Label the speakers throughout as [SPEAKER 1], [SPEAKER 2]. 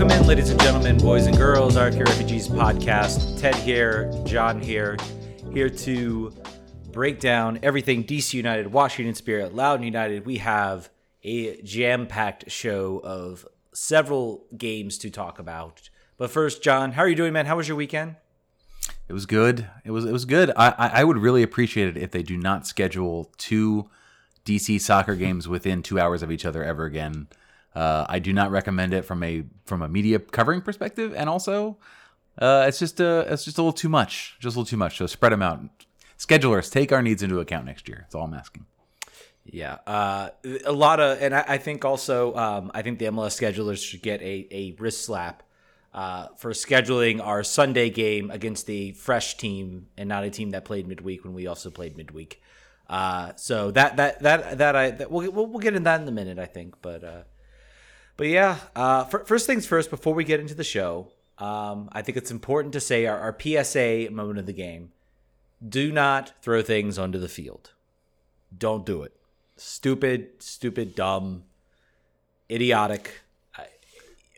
[SPEAKER 1] Welcome in, ladies and gentlemen, boys and girls, RFK Refugees podcast. Ted here, John here, here to break down everything DC United, Washington Spirit, Loudoun United. We have a jam packed show of several games to talk about. But first, John, how are you doing, man? How was your weekend?
[SPEAKER 2] It was good. It was it was good. I I would really appreciate it if they do not schedule two DC soccer games within two hours of each other ever again. Uh, I do not recommend it from a from a media covering perspective, and also uh, it's just a it's just a little too much, just a little too much. So spread them out. Schedulers, take our needs into account next year. That's all I'm asking.
[SPEAKER 1] Yeah, uh, a lot of, and I, I think also, um, I think the MLS schedulers should get a, a wrist slap uh, for scheduling our Sunday game against the fresh team and not a team that played midweek when we also played midweek. Uh, so that that that that I that we'll, we'll we'll get in that in a minute, I think. But uh, but yeah, uh, f- first things first. Before we get into the show, um, I think it's important to say our, our PSA moment of the game: Do not throw things onto the field. Don't do it. Stupid, stupid, dumb, idiotic. I,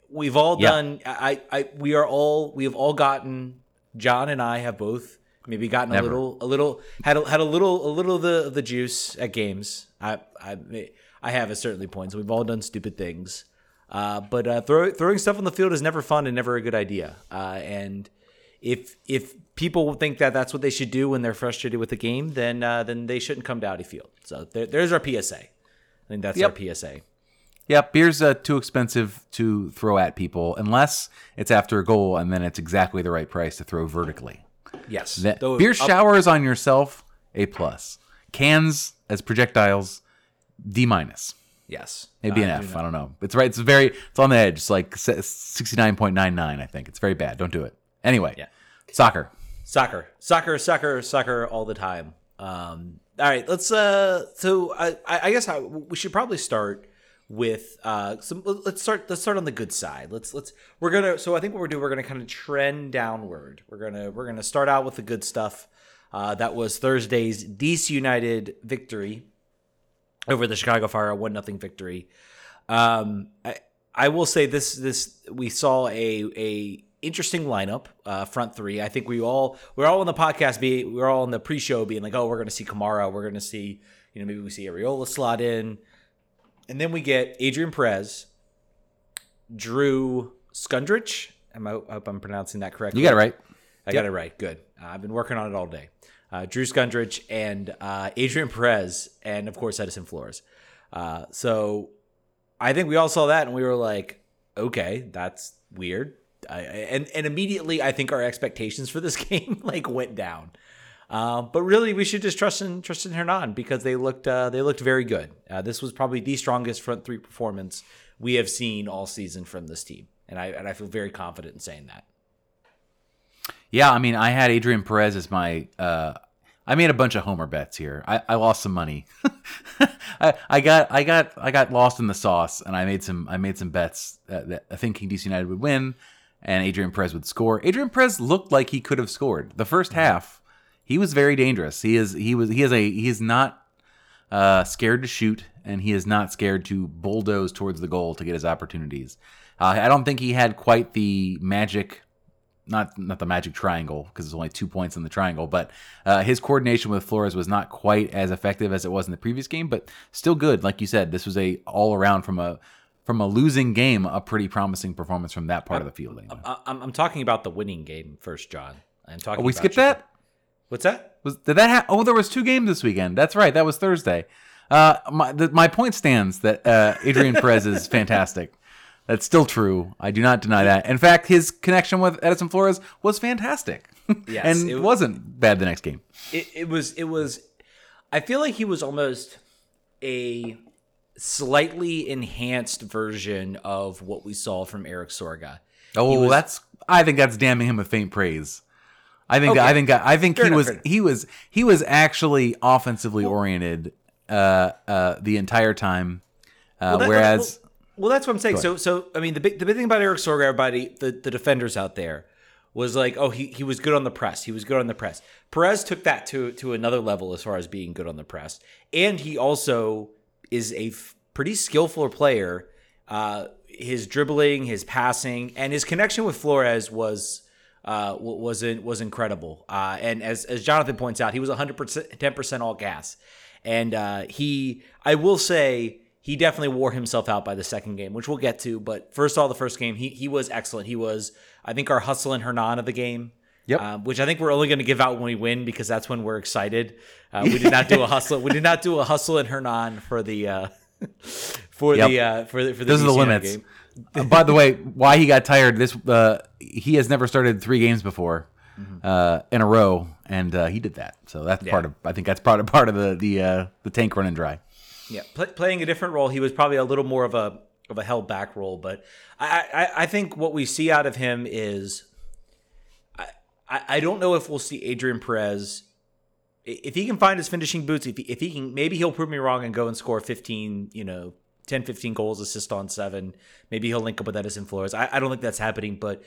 [SPEAKER 1] we've all
[SPEAKER 2] Yeah.
[SPEAKER 1] done. I, I, we are all. We have all gotten. John and I have both maybe gotten a little, a little, had a, had a little, a little of the the juice at games. I, I, I have at certainly points. We've all done stupid things. Uh, but uh, throw, throwing stuff on the field is never fun and never a good idea. Uh, and if if people think that that's what they should do when they're frustrated with the game, then uh, then they shouldn't come to Audi Field. So there, there's our PSA. I think that's
[SPEAKER 2] Yep.
[SPEAKER 1] our PSA.
[SPEAKER 2] Yeah, beer's uh, too expensive to throw at people unless it's after a goal, and then it's exactly the right price to throw vertically.
[SPEAKER 1] Yes,
[SPEAKER 2] That-
[SPEAKER 1] Though
[SPEAKER 2] beer
[SPEAKER 1] up-
[SPEAKER 2] showers on yourself, a plus. Cans as projectiles, D minus.
[SPEAKER 1] Yes,
[SPEAKER 2] Maybe
[SPEAKER 1] Uh,
[SPEAKER 2] an
[SPEAKER 1] do
[SPEAKER 2] I don't know. It's right. It's very. It's on the edge. It's like sixty nine point nine nine. I think it's very bad. Don't do it. Anyway,
[SPEAKER 1] Yeah.
[SPEAKER 2] soccer.
[SPEAKER 1] Soccer, soccer, soccer, soccer all the time. Um, all right, let's. Uh, so I, I I guess I, we should probably start with uh, some. Let's start. Let's start on the good side. Let's let's. We're gonna. So I think what we're doing, we're gonna kind of trend downward. We're gonna we're gonna start out with the good stuff. Uh, that was Thursday's DC United victory over the Chicago Fire, a one nothing victory. Um, I I will say this this we saw a a interesting lineup uh, front three. I think we all we're all on the podcast be we're all on the pre show being like, oh, we're gonna see Kamara, we're gonna see you know maybe we see Arriola slot in, and then we get Adrian Perez, Drew Skundrich. I, hope I'm pronouncing that correctly?
[SPEAKER 2] You got it right.
[SPEAKER 1] I got it right. Good. Uh, I've been working on it all day. Uh, Drew Skundrich and uh, Adrian Perez, and of course Edison Flores. Uh, so I think we all saw that and we were like, okay, that's weird. I, and and immediately I think our expectations for this game like went down. Uh, but really, we should just trust in trust in Hernan because they looked uh, they looked very good. Uh, this was probably the strongest front three performance we have seen all season from this team, and I and I feel very confident in saying that.
[SPEAKER 2] Yeah, I mean, I had Adrian Perez as my. I made a bunch of homer bets here. I, I lost some money. I, I got I got I got lost in the sauce, and I made some I made some bets that, that I think DC United would win, and Adrian Perez would score. Adrian Perez looked like he could have scored the 1st half. He was very dangerous. He is he was he is a he is not uh, scared to shoot, and he is not scared to bulldoze towards the goal to get his opportunities. Uh, I don't think he had quite the magic not not the magic triangle because there's only two points in the triangle, but uh, his coordination with Flores was not quite as effective as it was in the previous game, but still good. Like you said, this was a all around from a from a losing game, a pretty promising performance from that part of the field. Anyway.
[SPEAKER 1] I- I'm, I'm talking about the winning game first, John. I'm talking.
[SPEAKER 2] Oh, we skipped that.
[SPEAKER 1] What's that?
[SPEAKER 2] Was did that? Ha- oh, there was two games this weekend. That's right. That was Thursday. Uh, my the, my point stands that uh, Adrian Perez is fantastic. That's still true. I do not deny that. In fact, his connection with Edison Flores was fantastic.
[SPEAKER 1] Yes,
[SPEAKER 2] and
[SPEAKER 1] it
[SPEAKER 2] wasn't bad the next game.
[SPEAKER 1] It, it was. It was. I feel like he was almost a slightly enhanced version of what we saw from Erik Sorga.
[SPEAKER 2] Oh,
[SPEAKER 1] was-
[SPEAKER 2] that's. I think that's damning him with faint praise. I think.
[SPEAKER 1] Okay.
[SPEAKER 2] I think. I think
[SPEAKER 1] Fair
[SPEAKER 2] he
[SPEAKER 1] enough,
[SPEAKER 2] was. He was. He was actually offensively oriented uh, uh, the entire time. Uh,
[SPEAKER 1] that-
[SPEAKER 2] whereas,
[SPEAKER 1] well, well, that's what I'm saying. So, so I mean, the big the big thing about Erik Sorga, everybody, the, the defenders out there, was like, oh, he, he was good on the press. He was good on the press. Perez took that to to another level as far as being good on the press, and he also is a f- pretty skillful player. Uh, his dribbling, his passing, and his connection with Flores was uh, was was incredible. Uh, and as as Jonathan points out, he was 100 percent 10 percent all gas, and uh, he I will say he definitely wore himself out by the second game, which we'll get to. But first of all, the first game he he was excellent. He was I think our hustle and Hernan of the game.
[SPEAKER 2] Yep.
[SPEAKER 1] Um, which I think we're only going to give out when we win because that's when we're excited. Uh, we did not do a hustle. We did not do a hustle and Hernan for the uh, for yep. the uh, for the for the
[SPEAKER 2] those are the limits. uh, by the way, why he got tired? This uh, he has never started three games before mm-hmm. uh, in a row, and uh, he did that. So that's yeah. part of. I think that's part of part of the the uh, the tank running dry.
[SPEAKER 1] Yeah, Pl- playing a different role. He was probably a little more of a of a held back role, but I, I I think what we see out of him is. I, I don't know if we'll see Adrian Perez if he can find his finishing boots, if he, if he can, maybe he'll prove me wrong and go and score 15, you know, 10, 15 goals, assist on seven. Maybe he'll link up with Edison Flores. I, I don't think that's happening, but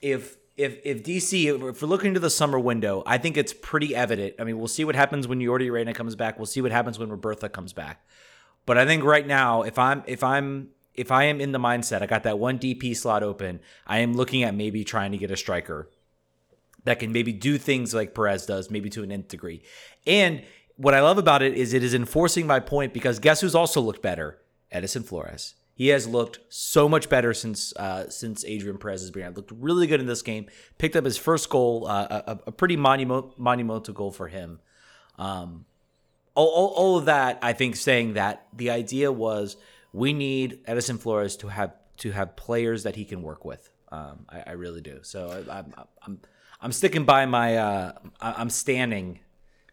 [SPEAKER 1] if if if DC if we're looking to the summer window, I think it's pretty evident. I mean, we'll see what happens when Yordy Reyna comes back. We'll see what happens when Robertha comes back. But I think right now, if I'm if I'm if I am in the mindset, I got that one DP slot open. I am looking at maybe trying to get a striker that can maybe do things like Perez does, maybe to an nth degree. And what I love about it is it is enforcing my point because guess who's also looked better? Edison Flores. He has looked so much better since uh, since Adrian Perez has been. Looked really good in this game. Picked up his first goal, uh, a, a, pretty monumental, monumental goal for him. Um, all, all, all of that, I think, saying that the idea was we need Edison Flores to have to have players that he can work with. Um, I, I, really do. So I, I'm, I'm I'm sticking by my. Uh, I'm standing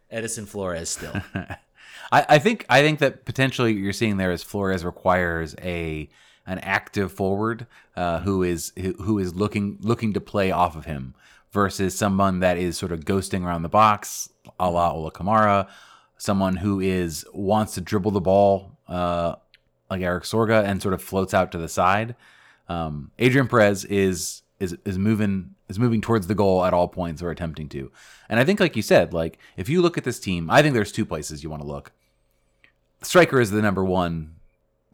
[SPEAKER 1] Edison Flores still.
[SPEAKER 2] I, I think I think that potentially what you're seeing there is Flores requires a an active forward uh, who is who is looking looking to play off of him versus someone that is sort of ghosting around the box, a la Ola Kamara, someone who is wants to dribble the ball uh, like Erik Sorga and sort of floats out to the side. Um, Adrian Perez is is is moving is moving towards the goal at all points or attempting to. And I think, like you said, like if you look at this team, I think there's two places you want to look. Striker is the number one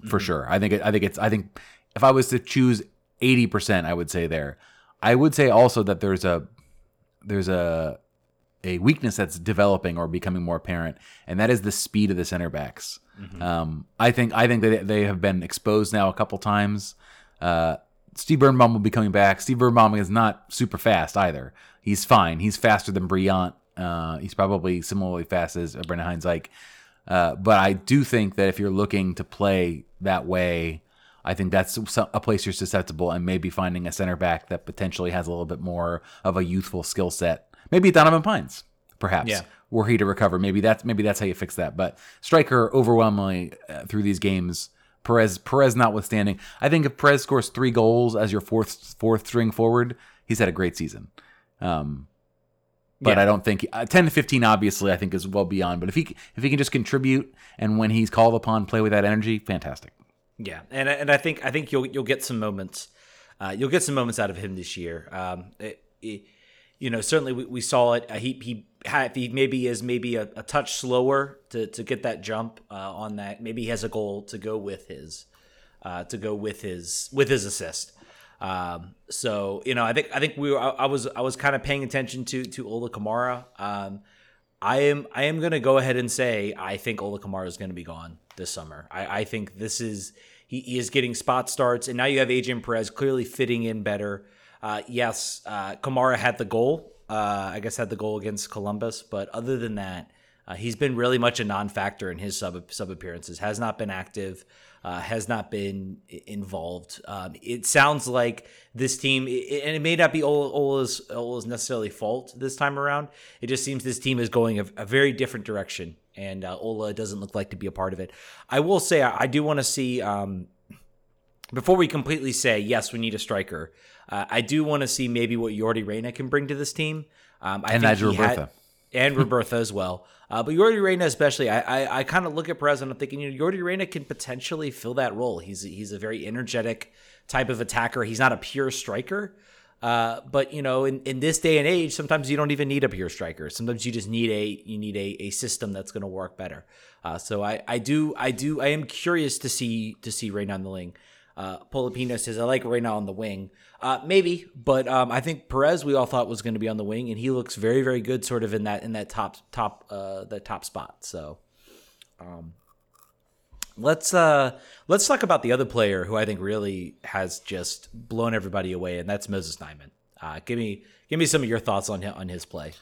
[SPEAKER 2] for mm-hmm. sure. I think it, I think it's I think if I was to choose eighty percent, I would say there. I would say also that there's a there's a a weakness that's developing or becoming more apparent, and that is the speed of the center backs. Mm-hmm. Um, I think I think that they have been exposed now a couple times. Uh, Steve Birnbaum will be coming back. Steve Birnbaum is not super fast either. He's fine. He's faster than Brillant. Uh, he's probably similarly fast as Brendan Hines Uh, but I do think that if you're looking to play that way, I think that's a place you're susceptible and maybe finding a center back that potentially has a little bit more of a youthful skill set. Maybe Donovan Pines, perhaps. Yeah. Were he to recover, maybe that's maybe that's how you fix that. But striker overwhelmingly uh, through these games Perez Perez notwithstanding, I think if Perez scores three goals as your fourth fourth string forward, he's had a great season. Um, but yeah. I don't think uh, ten to fifteen obviously I think is well beyond. But if he if he can just contribute and when he's called upon play with that energy, fantastic.
[SPEAKER 1] Yeah, and and I think I think you'll you'll get some moments, uh, you'll get some moments out of him this year. Um, it, it, you know, certainly we, we saw it. Uh, he he had, he maybe is maybe a, a, touch slower to, to get that jump uh, on that. Maybe he has a goal to go with his uh, to go with his with his assist. Um, so you know, I think I think we were, I, I was I was kind of paying attention to to Ola Kamara. Um, I am I am to go ahead and say I think Ola Kamara is to be gone this summer. I, I think this is he, he, is getting spot starts, and now you have Adrian Perez clearly fitting in better. Uh, yes, uh, Kamara had the goal uh, I guess had the goal against Columbus, but other than that, uh, he's been really much a non-factor in his sub sub appearances. Has not been active. Uh, has not been involved. Um, it sounds like this team, and it may not be Ola's, Ola's necessarily fault this time around. It just seems this team is going a, a very different direction, and uh, Ola doesn't look like to be a part of it. I will say I, I do want to see. Um, before we completely say yes, we need a striker. Uh, I do want to see maybe what Yordy Reyna can bring to this team. Um, I
[SPEAKER 2] and Nigel Robertha.
[SPEAKER 1] And Robertha as well. Uh, but Yordy Reyna especially, I I, I kind of look at Perez and I'm thinking, you know, Yordy Reyna can potentially fill that role. He's he's a very energetic type of attacker. He's not a pure striker. Uh, but you know, in, in this day and age, sometimes you don't even need a pure striker. Sometimes you just need a you need a, a system that's going to work better. Uh, so I, I do I do I am curious to see to see Reyna on the wing. Uh, Polipino says, I like now on the wing. Uh, maybe, but um, I think Perez we all thought was going to be on the wing, and he looks very, very good, sort of in that in that top top uh, top spot. So, um, let's uh let's talk about the other player who I think really has just blown everybody away, and that's Moses Nyeman. Uh, give me give me some of your thoughts on on his play.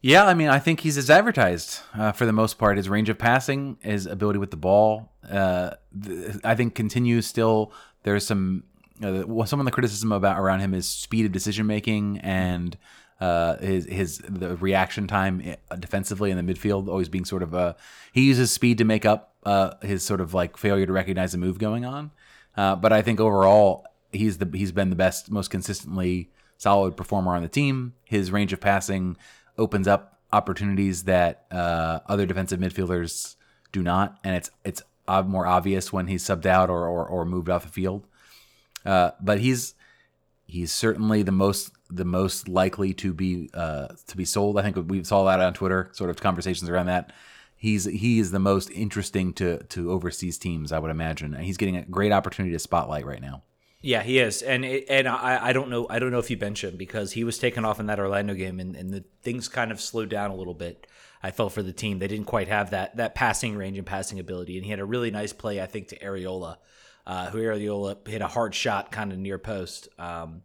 [SPEAKER 2] Yeah, I mean, I think he's as advertised uh, for the most part. His range of passing, his ability with the ball, uh, th- I think continues still. There's some uh, some of the criticism about around him is speed of decision making and uh, his his the reaction time uh, defensively in the midfield always being sort of a he uses speed to make up uh, his sort of like failure to recognize a move going on. Uh, but I think overall he's the he's been the best, most consistently solid performer on the team. His range of passing opens up opportunities that uh, other defensive midfielders do not, and it's it's more obvious when he's subbed out or or, or moved off the field. Uh, but he's he's certainly the most the most likely to be uh, to be sold. I think we saw that on Twitter, sort of conversations around that. He's he is the most interesting to to overseas teams, I would imagine. And he's getting a great opportunity to spotlight right now.
[SPEAKER 1] Yeah, he is, and and I, I don't know I don't know if you bench him because he was taken off in that Orlando game, and, and the things kind of slowed down a little bit. I felt for the team; they didn't quite have that that passing range and passing ability, and he had a really nice play, I think, to Arriola, uh, who Arriola hit a hard shot kind of near post. Um,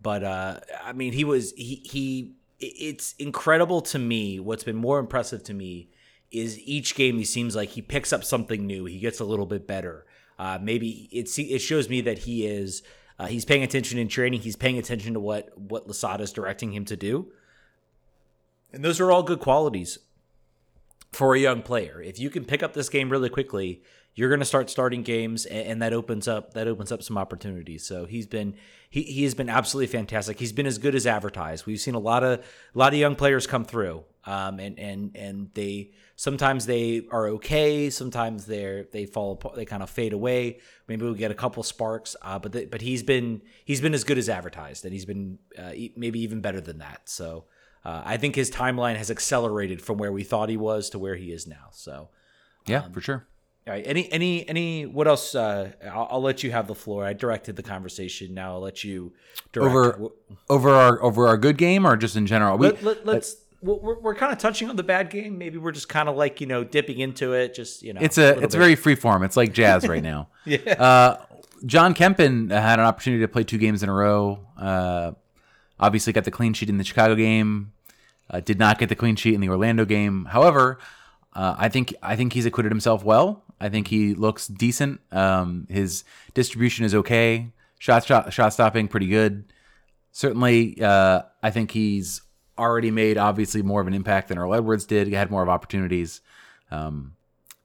[SPEAKER 1] but uh, I mean, he was he he. It's incredible to me. What's been more impressive to me is each game he seems like he picks up something new. He gets a little bit better. Uh, maybe it it shows me that he is uh, he's paying attention in training. He's paying attention to what what Losada is directing him to do, and those are all good qualities for a young player. If you can pick up this game really quickly, you're going to start starting games, and, and, that opens up that opens up some opportunities. So he's been he he has been absolutely fantastic. He's been as good as advertised. We've seen a lot of a lot of young players come through, um, and and and they sometimes they are okay, sometimes they're they fall apart, they kind of fade away. Maybe we'll get a couple sparks, uh, but the, but he's been he's been as good as advertised, and he's been uh, maybe even better than that. So. Uh, I think his timeline has accelerated from where we thought he was to where he is now. So,
[SPEAKER 2] yeah, um, for sure.
[SPEAKER 1] All right. Any any any what else? Uh, I'll, I'll, let you have the floor. I directed the conversation. Now I'll let you
[SPEAKER 2] direct. over over our over our good game or just in general.
[SPEAKER 1] We, let, let, let's. We're, we're kind of touching on the bad game. Maybe we're just kind of like you know dipping into it. Just you know,
[SPEAKER 2] it's a, a it's bit. very free form. It's like jazz right now. yeah. Uh, Jon Kempin had an opportunity to play two games in a row. Uh, obviously, got the clean sheet in the Chicago game. Uh, did not get the clean sheet in the Orlando game. However, uh, I think I think he's acquitted himself well. I think he looks decent. Um, his distribution is okay. Shot shot shot stopping pretty good. Certainly, uh, I think he's already made obviously more of an impact than Earl Edwards did. He had more of opportunities. Um,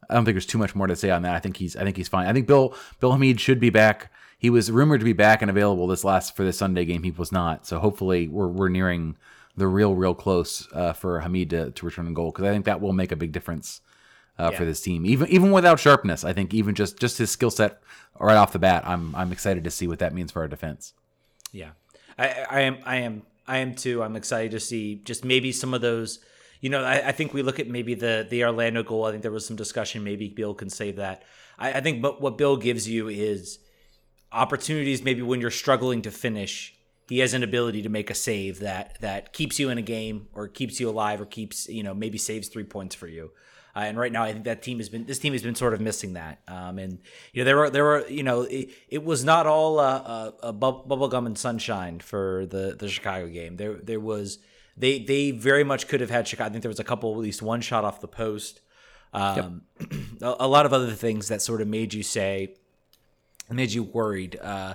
[SPEAKER 2] I don't think there's too much more to say on that. I think he's I think he's fine. I think Bill Bill Hamid should be back. He was rumored to be back and available this last for this Sunday game. He was not. So hopefully we're we're nearing the real real close uh, for Hamid to, to return a goal because I think that will make a big difference uh, yeah. for this team. Even even without sharpness, I think even just just his skill set right off the bat, I'm I'm excited to see what that means for our defense.
[SPEAKER 1] Yeah, I, I am I am I am too. I'm excited to see just maybe some of those. You know, I, I think we look at maybe the the Orlando goal. I think there was some discussion. Maybe Bill can save that. I, I think, but what Bill gives you is opportunities. Maybe when you're struggling to finish, he has an ability to make a save that that keeps you in a game or keeps you alive or keeps you know maybe saves three points for you. Uh, and right now, I think that team has been this team has been sort of missing that. Um, and you know there were there were you know it, it was not all uh, uh, bubblegum and sunshine for the the Chicago game. There there was they they very much could have had Chicago. I think there was a couple at least one shot off the post. Um, yep. a, a, lot of other things that sort of made you say made you worried. Uh,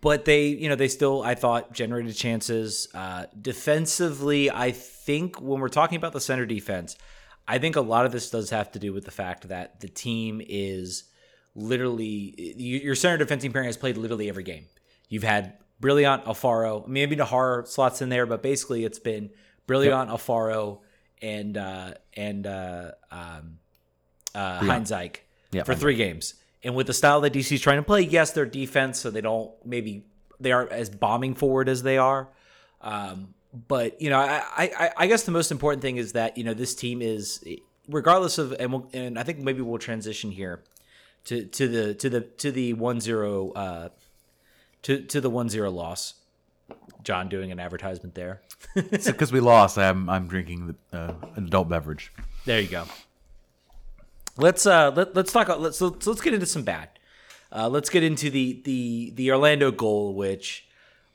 [SPEAKER 1] but they, you know, they still, I thought, generated chances. Uh, defensively, I think when we're talking about the center defense, I think a lot of this does have to do with the fact that the team is literally your center defensive pairing has played literally every game. You've had Brillant Alfaro, maybe Nahar slots in there, but basically it's been Brillant yep. Alfaro, and uh, and uh, um, uh, Hines-Ike yep. for three games. And with the style that DC is trying to play, yes, their defense, so they don't maybe they aren't as bombing forward as they are. Um, but you know, I, I, I guess the most important thing is that you know this team is regardless of and we'll, and I think maybe we'll transition here to to the to the to the one zero uh, to to the one zero loss. John doing an advertisement there.
[SPEAKER 2] because we lost. I'm I'm drinking the, uh, an adult beverage.
[SPEAKER 1] There you go. Let's uh let, let's talk let's let's, let's get into some bad. Uh, let's get into the the the Orlando goal, which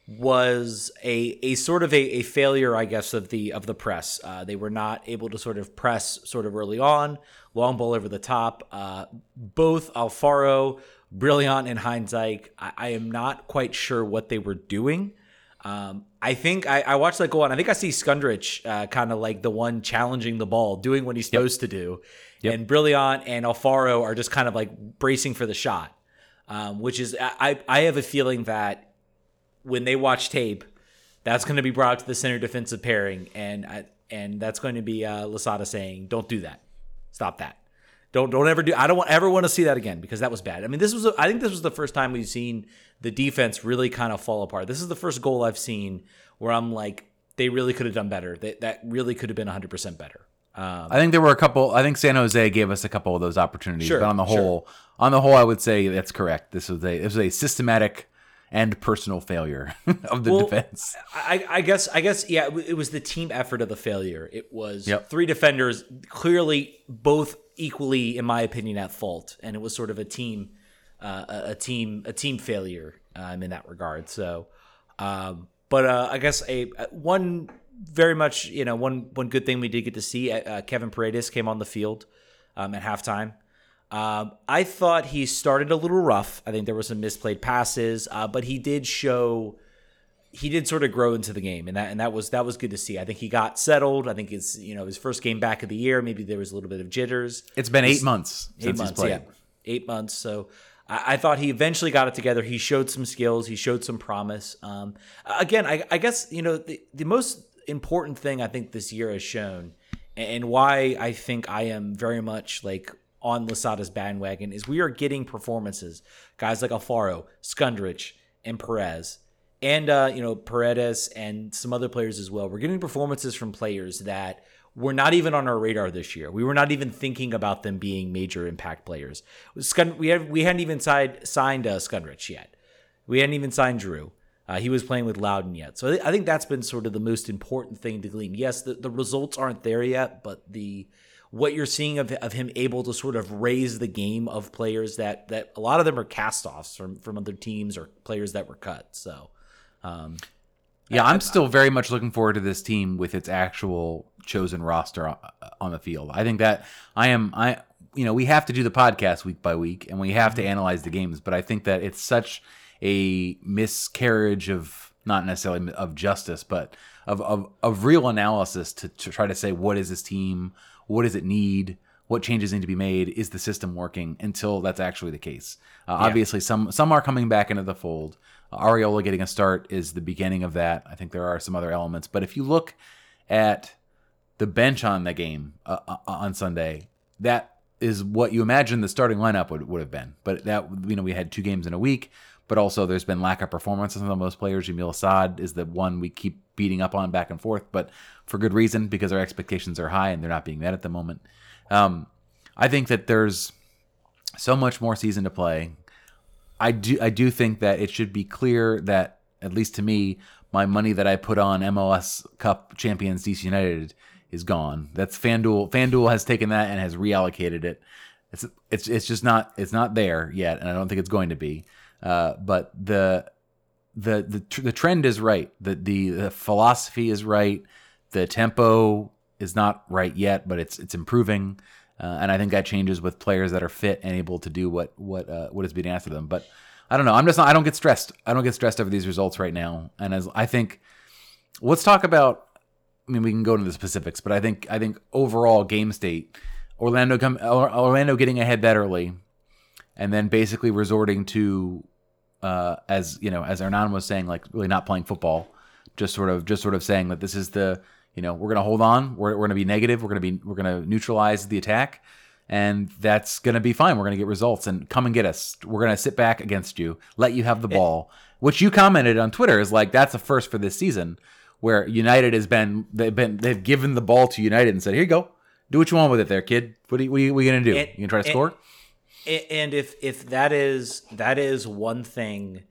[SPEAKER 1] was a a sort of a, a failure, I guess, of the of the press. Uh, they were not able to sort of press sort of early on. Long ball over the top. Uh, both Alfaro, Brillant, and Hines-Ike. I, I am not quite sure what they were doing. Um, I think I, I, watched that go on. I think I see Skundrich uh, kind of like the one challenging the ball, doing what he's supposed yep. to do. Yep. And Brillant and Alfaro are just kind of like bracing for the shot, um, which is, I, I have a feeling that when they watch tape, that's going to be brought to the center defensive pairing. And, I, and that's going to be uh, Losada saying, don't do that. Stop that. Don't don't ever do. I don't want, ever want to see that again because that was bad. I mean, this was. A, I think this was the first time we've seen the defense really kind of fall apart. This is the first goal I've seen where I'm like, they really could have done better. That that really could have been 100 percent better.
[SPEAKER 2] Um, I think there were a couple. I think San Jose gave us a couple of those opportunities, sure, but on the whole, sure. on the whole, I would say that's correct. This was a this was a systematic and personal failure of the well, defense.
[SPEAKER 1] I, I, guess I guess yeah, it was the team effort of the failure. It was yep. three defenders, clearly both equally, in my opinion, at fault, and it was sort of a team, uh, a, team, a team failure um, in that regard. So, um, but uh, I guess a one very much you know one one good thing we did get to see uh, Kevin Paredes came on the field um, at halftime. Um, I thought he started a little rough. I think there were some misplayed passes, uh, but he did show he did sort of grow into the game, and that and that was that was good to see. I think he got settled. I think it's you know his first game back of the year. Maybe there was a little bit of jitters.
[SPEAKER 2] It's been eight months eight since months, he's played. Yeah,
[SPEAKER 1] eight months. So I, I, thought he eventually got it together. He showed some skills. He showed some promise. Um, again, I, I, guess you know the the most important thing I think this year has shown, and why I think I am very much like on Losada's bandwagon is we are getting performances. Guys like Alfaro, Skundrich, and Perez and uh, you know Paredes and some other players as well. We're getting performances from players that were not even on our radar this year. We were not even thinking about them being major impact players. We had we hadn't even signed signed uh, Skundrich yet. We hadn't even signed Drew. Uh, he was playing with Loudoun yet. So I think that's been sort of the most important thing to glean. Yes, the, the results aren't there yet, but the what you're seeing of, of him able to sort of raise the game of players that that a lot of them are cast offs from from other teams or players that were cut. So um,
[SPEAKER 2] yeah, I, am still very much looking forward to this team with its actual chosen roster on, on the field. I think that I am I you know we have to do the podcast week by week and we have to mm-hmm. analyze the games, but I think that it's such a miscarriage of not necessarily of justice, but of of, of real analysis to, to try to say what is this team, what does it need, what changes need to be made, is the system working until that's actually the case. Uh, yeah. Obviously, some some are coming back into the fold. Arriola getting a start is the beginning of that. I think there are some other elements, but if you look at the bench on the game uh, uh, on Sunday, that is what you imagine the starting lineup would, would have been. But that you know we had two games in a week, but also there's been lack of performances from those players. Yamil Asad is the one we keep beating up on back and forth, but for good reason because our expectations are high and they're not being met at the moment. Um, I think that there's so much more season to play. I do I do think that it should be clear that at least to me, my money that I put on MLS Cup champions DC United is gone. That's FanDuel. FanDuel has taken that and has reallocated it. It's it's it's just not it's not there yet, and I don't think it's going to be. Uh, but the the the the trend is right. The, the the philosophy is right. The tempo is not right yet, but it's it's improving. Uh, and I think that changes with players that are fit and able to do what what uh, what is being asked of them. But I don't know. I'm just not, I don't get stressed. I don't get stressed over these results right now. And as I think, let's talk about. I mean, we can go into the specifics, but I think I think overall game state, Orlando come Orlando getting ahead that early, and then basically resorting to, uh, as you know, as Hernan was saying, like really not playing football, just sort of just sort of saying that this is the you know, we're going to hold on. We're, we're going to be negative. We're going to be we're going to neutralize the attack, and that's going to be fine. We're going to get results and come and get us. We're going to sit back against you, let you have the ball. Which you commented on Twitter is like that's a first for this season, where United has been they've been they've given the ball to United and said, "Here you go, do what you want with it, there, kid. What are you, what are you, what are you going to do? And, you going to try to and, score?"
[SPEAKER 1] And if if that is that is one thing,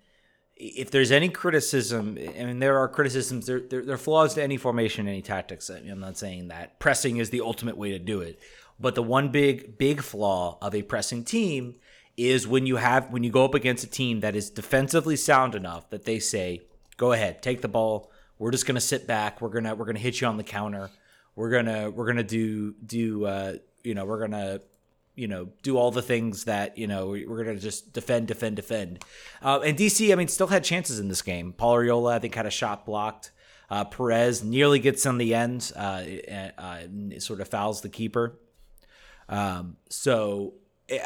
[SPEAKER 1] if there's any criticism, I mean, there are criticisms. There there, there are flaws to any formation, any tactics. I mean, I'm not saying that pressing is the ultimate way to do it, but the one big big flaw of a pressing team is when you have when you go up against a team that is defensively sound enough that they say, "Go ahead, take the ball. We're just gonna sit back. We're gonna we're gonna hit you on the counter. We're gonna we're gonna do do uh, you know we're gonna you know do all the things that you know we're gonna just defend defend defend." Uh, and DC, I mean, still had chances in this game. Paul Arriola, I think, had a shot blocked. Uh, Perez nearly gets on the end, uh, uh, sort of fouls the keeper. Um, so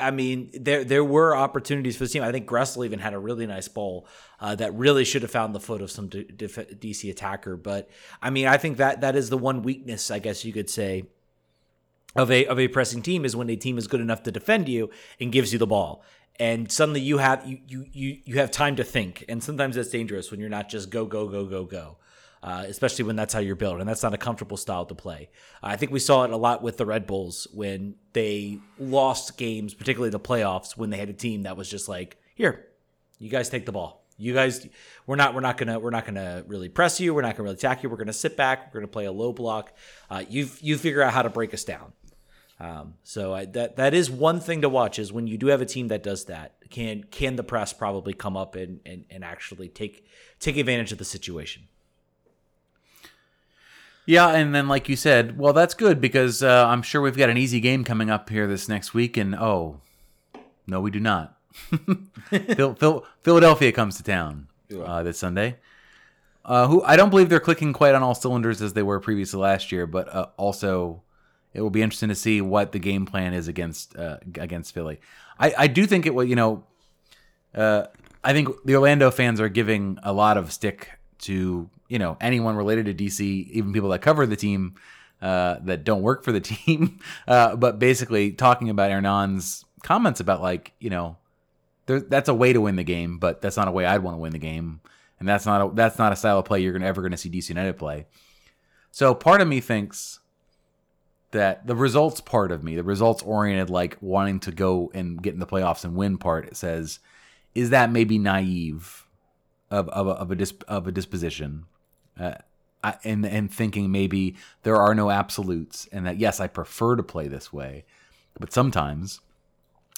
[SPEAKER 1] I mean, there there were opportunities for the team. I think Gressel even had a really nice ball uh, that really should have found the foot of some D- def- DC attacker. But I mean, I think that that is the one weakness, I guess you could say, of a of a pressing team is when a team is good enough to defend you and gives you the ball. And suddenly you have you you you, you have time to think, and sometimes that's dangerous when you're not just go go go go go uh, especially when that's how you're built, and that's not a comfortable style to play. I think we saw it a lot with the Red Bulls when they lost games, particularly the playoffs, when they had a team that was just like, "Here, you guys take the ball. You guys, we're not, we're not gonna, we're not gonna really press you. We're not gonna really attack you. We're gonna sit back. We're gonna play a low block. Uh, you, you figure out how to break us down." Um, so I, that that is one thing to watch is when you do have a team that does that. Can can the press probably come up and, and, and actually take take advantage of the situation?
[SPEAKER 2] Yeah, and then like you said, well, that's good because uh, I'm sure we've got an easy game coming up here this next week, and oh, no, we do not. Phil, Phil, Philadelphia comes to town uh, this Sunday. Uh, who I don't believe they're clicking quite on all cylinders as they were previously last year, but uh, also it will be interesting to see what the game plan is against uh, against Philly. I, I do think it will. You know, uh, I think the Orlando fans are giving a lot of stick to you know anyone related to DC, even people that cover the team uh, that don't work for the team. Uh, but basically, talking about Hernan's comments about like you know, there, that's a way to win the game, but that's not a way I'd want to win the game, and that's not a, that's not a style of play you're gonna, ever going to see DC United play. So part of me thinks that the results part of me, the results oriented, like wanting to go and get in the playoffs and win part, it says, is that maybe naive of of a, of a, disp, of a disposition, uh, I, and and thinking maybe there are no absolutes, and that yes, I prefer to play this way, but sometimes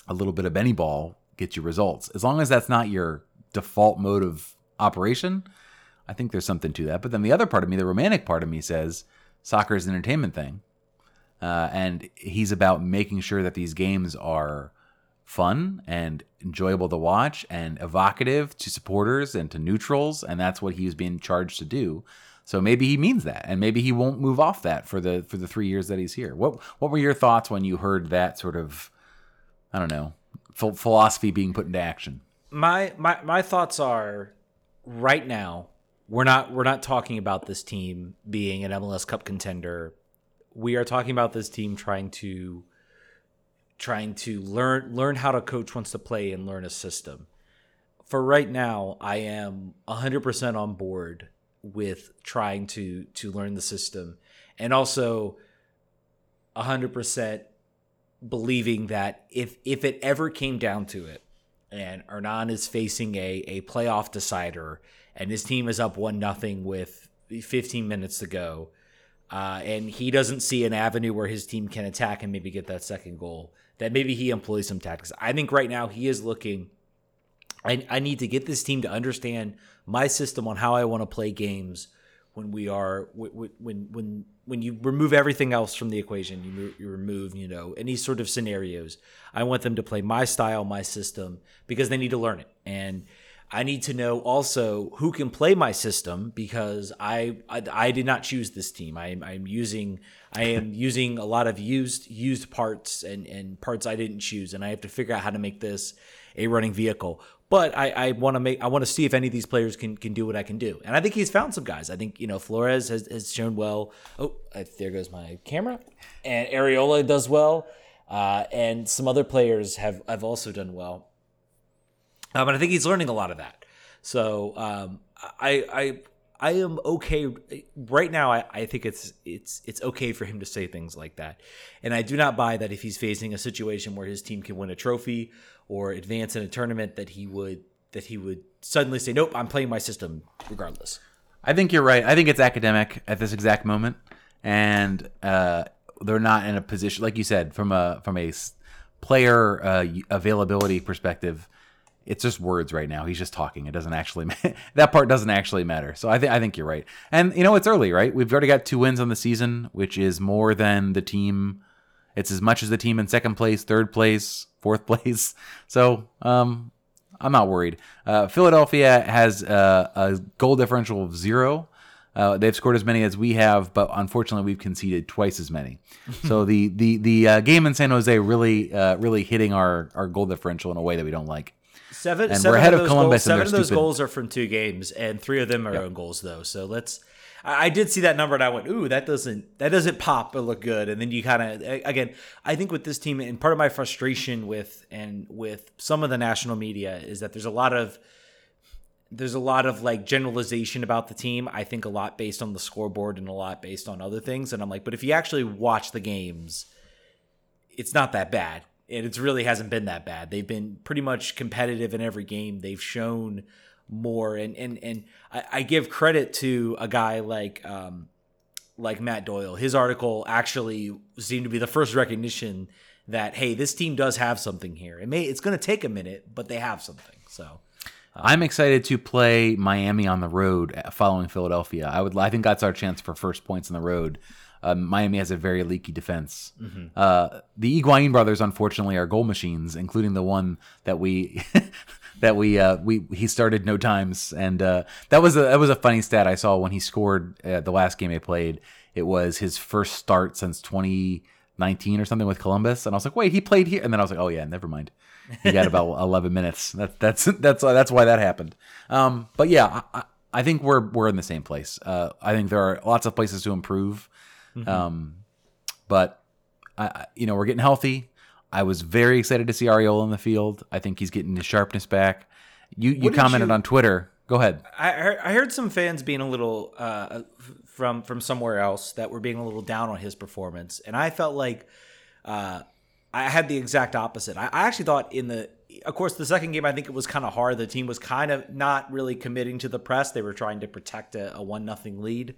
[SPEAKER 2] a little bit of any ball gets you results. As long as that's not your default mode of operation, I think there's something to that. But then the other part of me, the romantic part of me, says soccer is an entertainment thing. Uh, and he's about making sure that these games are fun and enjoyable to watch and evocative to supporters and to neutrals. And that's what he was being charged to do. So maybe he means that, and maybe he won't move off that for the for the three years that he's here. What what were your thoughts when you heard that sort of, I don't know, ph- philosophy being put into action?
[SPEAKER 1] my my my thoughts are right now we're not we're not talking about this team being an MLS Cup contender. We are talking about this team trying to trying to learn learn how to coach wants to play and learn a system. For right now, I am 100% on board with trying to to learn the system and also 100% believing that if if it ever came down to it and Hernan is facing a, a playoff decider, and his team is up one nothing with 15 minutes to go, uh, and he doesn't see an avenue where his team can attack and maybe get that second goal, that maybe he employs some tactics. I think right now he is looking. I, I need to get this team to understand my system on how I want to play games when we are when when when you remove everything else from the equation you, you remove you know any sort of scenarios i want them to play my style my system because they need to learn it and i need to know also who can play my system because i i, I did not choose this team I, i'm using i am using a lot of used used parts and and parts i didn't choose and i have to figure out how to make this a running vehicle but I, I want to make I want to see if any of these players can can do what I can do, and I think he's found some guys. I think you know Flores has, has shown well. Oh, there goes my camera, and Arriola does well, uh, and some other players have have also done well. Um, and I think he's learning a lot of that. So um, I I I am okay right now. I, I think it's it's it's okay for him to say things like that, and I do not buy that if he's facing a situation where his team can win a trophy or advance in a tournament that he would that he would suddenly say, "Nope, I'm playing my system regardless."
[SPEAKER 2] I think you're right. I think it's academic at this exact moment, and uh, they're not in a position, like you said, from a from a player uh, availability perspective. It's just words right now. He's just talking. It doesn't actually that part doesn't actually matter. So I think I think you're right. And you know it's early, right? We've already got two wins on the season, which is more than the team. It's as much as the team in second place, third place, fourth place. So um, I'm not worried. Uh, Philadelphia has uh, a goal differential of zero. Uh, they've scored as many as we have, but unfortunately, we've conceded twice as many. so the the the uh, game in San Jose really uh, really hitting our our goal differential in a way that we don't like.
[SPEAKER 1] Seven, and seven we're ahead of, of Columbus. Goals, seven of those stupid. goals are from two games, and three of them are yep. own goals, though. So let's I did see that number and I went, ooh, that doesn't that doesn't pop or look good. And then you kind of again, I think with this team and part of my frustration with and with some of the national media is that there's a lot of there's a lot of like generalization about the team. I think a lot based on the scoreboard and a lot based on other things. And I'm like, but if you actually watch the games, it's not that bad. And it really hasn't been that bad. They've been pretty much competitive in every game. They've shown more and and and I, I give credit to a guy like um like Matt Doyle. His article actually seemed to be the first recognition that hey, this team does have something here. It may it's going to take a minute, but they have something. So
[SPEAKER 2] um, I'm excited to play Miami on the road following Philadelphia. I would I think that's our chance for first points on the road. Um, Miami has a very leaky defense. Mm-hmm. Uh, the Higuain brothers, unfortunately, are goal machines, including the one that we that we uh, we he started no times, and uh, that was a that was a funny stat I saw when he scored uh, the last game I played. It was his first start since 2019 or something with Columbus, and I was like, wait, he played here, and then I was like, oh yeah, never mind. He got about 11 minutes. That, that's that's that's why that happened. Um, but yeah, I, I, think we're we're in the same place. Uh, I think there are lots of places to improve, mm-hmm. um, but I, you know we're getting healthy. I was very excited to see Arriola in the field. I think he's getting his sharpness back. You you commented you, on Twitter. Go ahead.
[SPEAKER 1] I heard, I heard some fans being a little uh, from from somewhere else that were being a little down on his performance, and I felt like uh, I had the exact opposite. I, I actually thought in the of course, the second game, I think it was kind of hard. The team was kind of not really committing to the press. They were trying to protect a, a one nothing lead.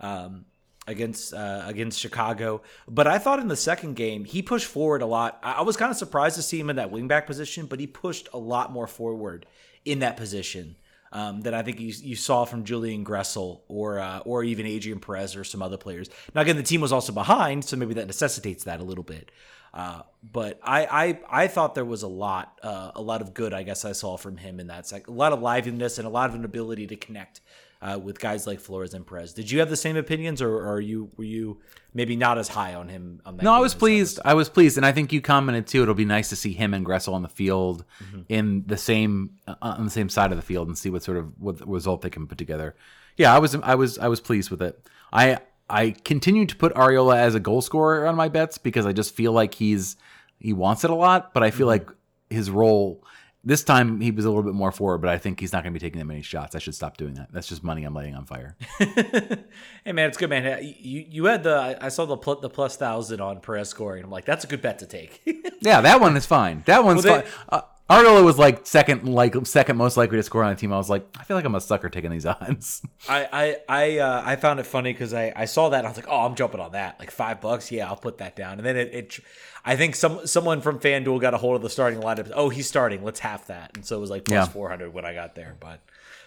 [SPEAKER 1] Um, against uh, against Chicago. But I thought in the second game he pushed forward a lot. I was kind of surprised to see him in that wingback position, but he pushed a lot more forward in that position um, than I think you, you saw from Julian Gressel or uh, or even Adrian Perez or some other players. Now again, the team was also behind, so maybe that necessitates that a little bit. Uh, but I, I I thought there was a lot uh, a lot of good I guess I saw from him in that sec- a lot of liveliness and a lot of an ability to connect uh, with guys like Flores and Perez. Did you have the same opinions, or, or are you were you maybe not as high on him? On
[SPEAKER 2] no, I was pleased. I was pleased, and I think you commented too. It'll be nice to see him and Gressel on the field mm-hmm. in the same uh, on the same side of the field and see what sort of what result they can put together. Yeah, I was I was I was pleased with it. I I continue to put Arriola as a goal scorer on my bets because I just feel like he's he wants it a lot, but I feel mm-hmm. like his role this time he was a little bit more forward, but I think he's not going to be taking that many shots. I should stop doing that. That's just money I'm lighting on fire.
[SPEAKER 1] hey man, it's good, man. You you had the I saw the the plus thousand on Perez scoring. I'm like, that's a good bet to take.
[SPEAKER 2] yeah, that one is fine. That one's well, they, fine. Uh, Arnold was like second, like second most likely to score on the team. I was like, I feel like I'm a sucker taking these odds.
[SPEAKER 1] I I I, uh, I found it funny because I, I saw that I was like, oh, I'm jumping on that. Like five bucks, yeah, I'll put that down. And then it, it I think some someone from FanDuel got a hold of the starting lineup. Oh, he's starting. Let's half that. And so it was like plus yeah. 400 when I got there. But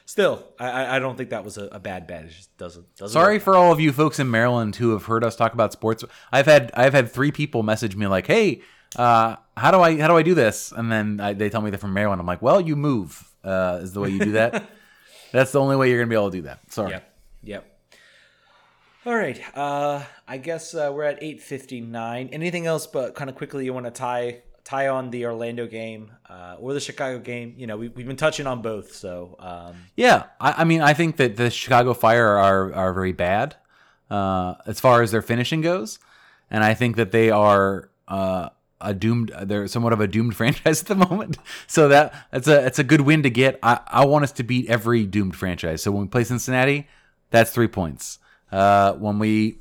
[SPEAKER 1] still, I, I don't think that was a, a bad bet. It just doesn't. doesn't
[SPEAKER 2] Sorry work. for all of you folks in Maryland who have heard us talk about sports. I've had I've had three people message me like, hey uh, how do I how do I do this? And then I, they tell me they're from Maryland. I'm like, well, you move uh, is the way you do that. That's the only way you're gonna be able to do that. Sorry.
[SPEAKER 1] Yep. Yep. All right. Uh, I guess uh, we're at 8:59. Anything else? But kind of quickly, you want to tie tie on the Orlando game uh, or the Chicago game? You know, we, we've been touching on both. So um...
[SPEAKER 2] yeah, I, I, mean, I think that the Chicago Fire are are very bad uh, as far as their finishing goes, and I think that they are. Uh, a doomed they're somewhat of a doomed franchise at the moment. So that that's a it's a good win to get. I, I want us to beat every doomed franchise. So when we play Cincinnati, That's three points. Uh, when we,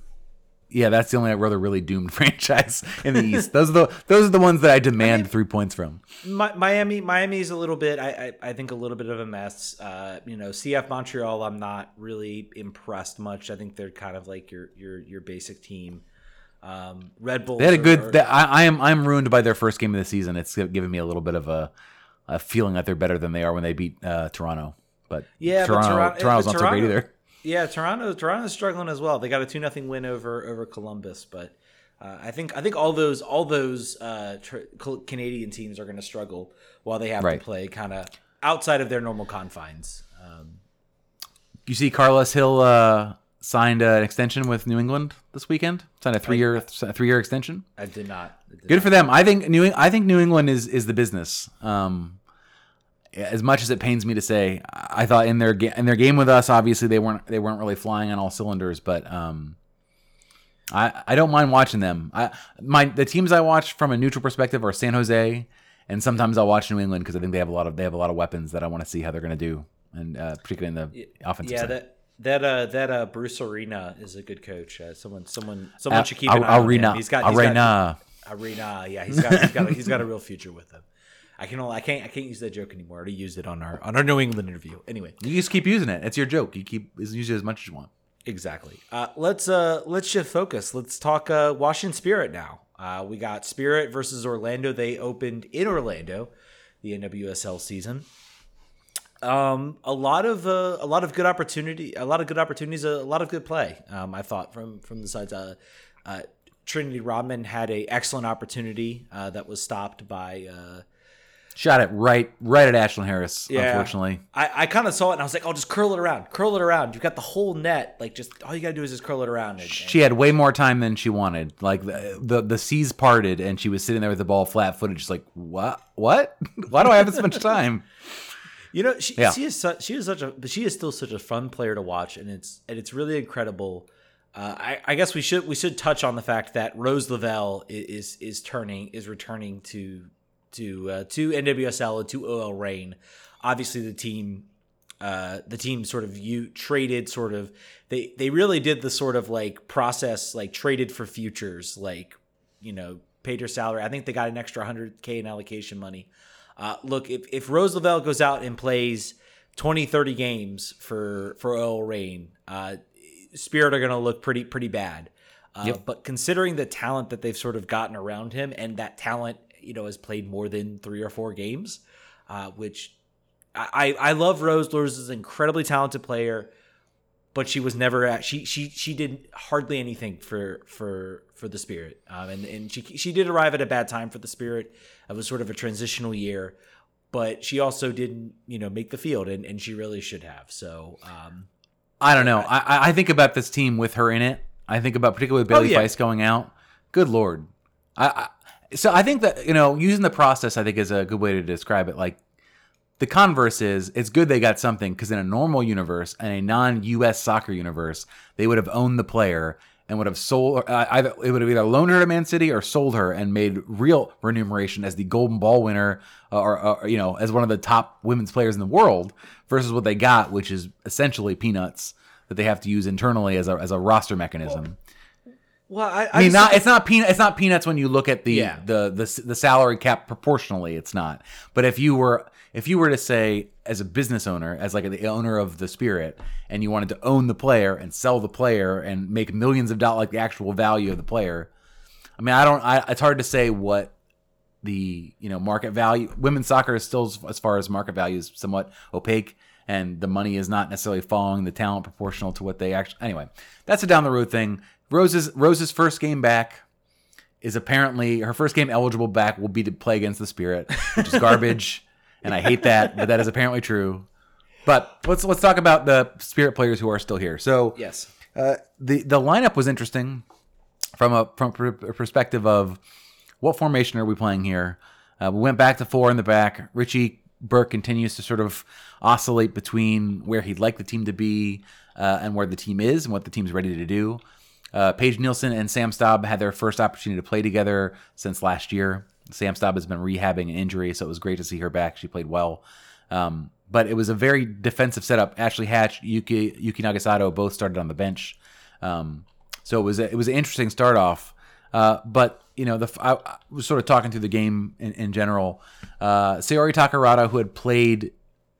[SPEAKER 2] yeah, that's the only other really doomed franchise in the East. Those are the those are the ones that I demand three points from.
[SPEAKER 1] Mi- Miami, Miami's a little bit. I, I, I think a little bit of a mess. Uh, you know, CF Montreal, I'm not really impressed much. I think they're kind of like your your your basic team. Um, Red Bull.
[SPEAKER 2] They had a good. They, I, I am I'm ruined by their first game of the season. It's giving me a little bit of a, a feeling that they're better than they are when they beat uh, Toronto. But
[SPEAKER 1] yeah,
[SPEAKER 2] Toronto,
[SPEAKER 1] but Toronto,
[SPEAKER 2] Toronto's
[SPEAKER 1] but
[SPEAKER 2] not so great either.
[SPEAKER 1] Yeah, Toronto Toronto's struggling as well. They got a two nothing win over over Columbus, but uh, I think I think all those all those uh, tr- Canadian teams are going to struggle while they have
[SPEAKER 2] Right.
[SPEAKER 1] to play kind of outside of their normal confines. Um,
[SPEAKER 2] You see, Carles Gil uh, signed an extension with New England this weekend. Signed a three year three year extension.
[SPEAKER 1] I did not. I did
[SPEAKER 2] Good for them. I think New I think New England is is the business. Um, as much as it pains me to say, I thought in their in their game with us, obviously they weren't they weren't really flying on all cylinders, but um, I I don't mind watching them. I my the teams I watch from a neutral perspective are San Jose, and sometimes I'll watch New England because I think they have a lot of they have a lot of weapons that I want to see how they're going to do, and uh, particularly in the offensive
[SPEAKER 1] Yeah,
[SPEAKER 2] side.
[SPEAKER 1] that that uh that uh Bruce Arena is a good coach. Uh, someone someone someone should keep an eye on
[SPEAKER 2] Arena,
[SPEAKER 1] him. He's got he's got-
[SPEAKER 2] Arena.
[SPEAKER 1] Arena. Yeah, he's got he's got a, he's got a real future with him. I can only, I can't I can't use that joke anymore. I already used it on our on our New England interview. Anyway,
[SPEAKER 2] You just keep using it. It's your joke. You keep use it as much as you want.
[SPEAKER 1] exactly. Uh, let's uh let's shift focus. Let's talk uh, Washington Spirit now. Uh, we got Spirit versus Orlando. They opened in Orlando, the NWSL season. Um, a lot of uh, a lot of good opportunity, a lot of good opportunities, a, lot of good play. Um, I thought from from the sides. Uh, uh, Trinity Rodman had a excellent opportunity uh, that was stopped by. Uh,
[SPEAKER 2] Shot it right right at Ashlyn Harris.
[SPEAKER 1] Yeah.
[SPEAKER 2] Unfortunately,
[SPEAKER 1] I, I kind of saw it and I was like, oh, just curl it around, curl it around. You've got the whole net. Like, just all you gotta do is just curl it around. And, and-
[SPEAKER 2] she had way more time than she wanted. Like the the, the seas parted, and she was sitting there with the ball flat footed, just like what what? Why do I have this much time?
[SPEAKER 1] You know, she,
[SPEAKER 2] Yeah.
[SPEAKER 1] she is such, she is such a, but she is still such a fun player to watch, and it's and it's really incredible. Uh, I, I guess we should we should touch on the fact that Rose Lavelle is is turning is returning to to uh, to NWSL and to OL Reign. Obviously, the team uh, the team sort of you traded sort of they they really did the sort of like process like traded for futures like you know paid her salary. I think they got an extra 100k in allocation money. Uh, look, if, if Rose Lavelle goes out and plays 20, 30 games for for OL Reign, uh, Spirit are going to look pretty pretty bad. Uh,
[SPEAKER 2] Yep.
[SPEAKER 1] But considering the talent that they've sort of gotten around him, and that talent, you know, has played more than three or four games, uh, which I, I I love Rose. Rose is an incredibly talented player, but she was never at she she she did hardly anything for for for the Spirit, um, and and she she did arrive at a bad time for the Spirit. It was sort of a transitional year, but she also didn't you know make the field, and and she really should have. So um,
[SPEAKER 2] I don't know. I I- think about this team with her in it. I think about particularly Bailey
[SPEAKER 1] Oh, yeah.
[SPEAKER 2] Feist going out. Good lord. I, I so I think that you know using the process I think is a good way to describe it. Like the converse is it's good they got something because in a normal universe and a non-U.S. soccer universe they would have owned the player and would have sold uh, either it would have either loaned her to Man City or sold her and made real remuneration as the Golden Ball winner uh, or, or you know as one of the top women's players in the world versus what they got, which is essentially peanuts that they have to use internally as a as a roster mechanism.
[SPEAKER 1] well, I,
[SPEAKER 2] I mean, not it's not peanut. It's not peanuts when you look at the,
[SPEAKER 1] Yeah.
[SPEAKER 2] the the the salary cap proportionally. It's not. But if you were if you were to say as a business owner, as like the owner of the Spirit, and you wanted to own the player and sell the player and make millions of dollars, like the actual value of the player. I mean, I don't. I, it's hard to say what the you know market value. Women's soccer is still, as far as market value, is somewhat opaque, and the money is not necessarily following the talent proportional to what they actually. Anyway, that's a down the road thing. Rose's Rose's first game back is apparently her first game eligible back will be to play against the Spirit, which is garbage, and I hate that, but that is apparently true. But let's let's talk about the Spirit players who are still here. So
[SPEAKER 1] yes.
[SPEAKER 2] uh, the the lineup was interesting from a from a perspective of what formation are we playing here. Uh, we went back to four in the back. Richie Burke continues to sort of oscillate between where he'd like the team to be uh, and where the team is and what the team's ready to do. Uh, Paige Nielsen and Sam Staab had their first opportunity to play together since last year. Sam Staab has been rehabbing an injury, so it was great to see her back. She played well. Um, but it was a very defensive setup. Ashley Hatch, Yuki Yuki Nagasato both started on the bench, um, so it was a, it was an interesting start off. Uh, but you know, the I, I, was sort of talking through the game in, in general. Uh, Saori Takarada, who had played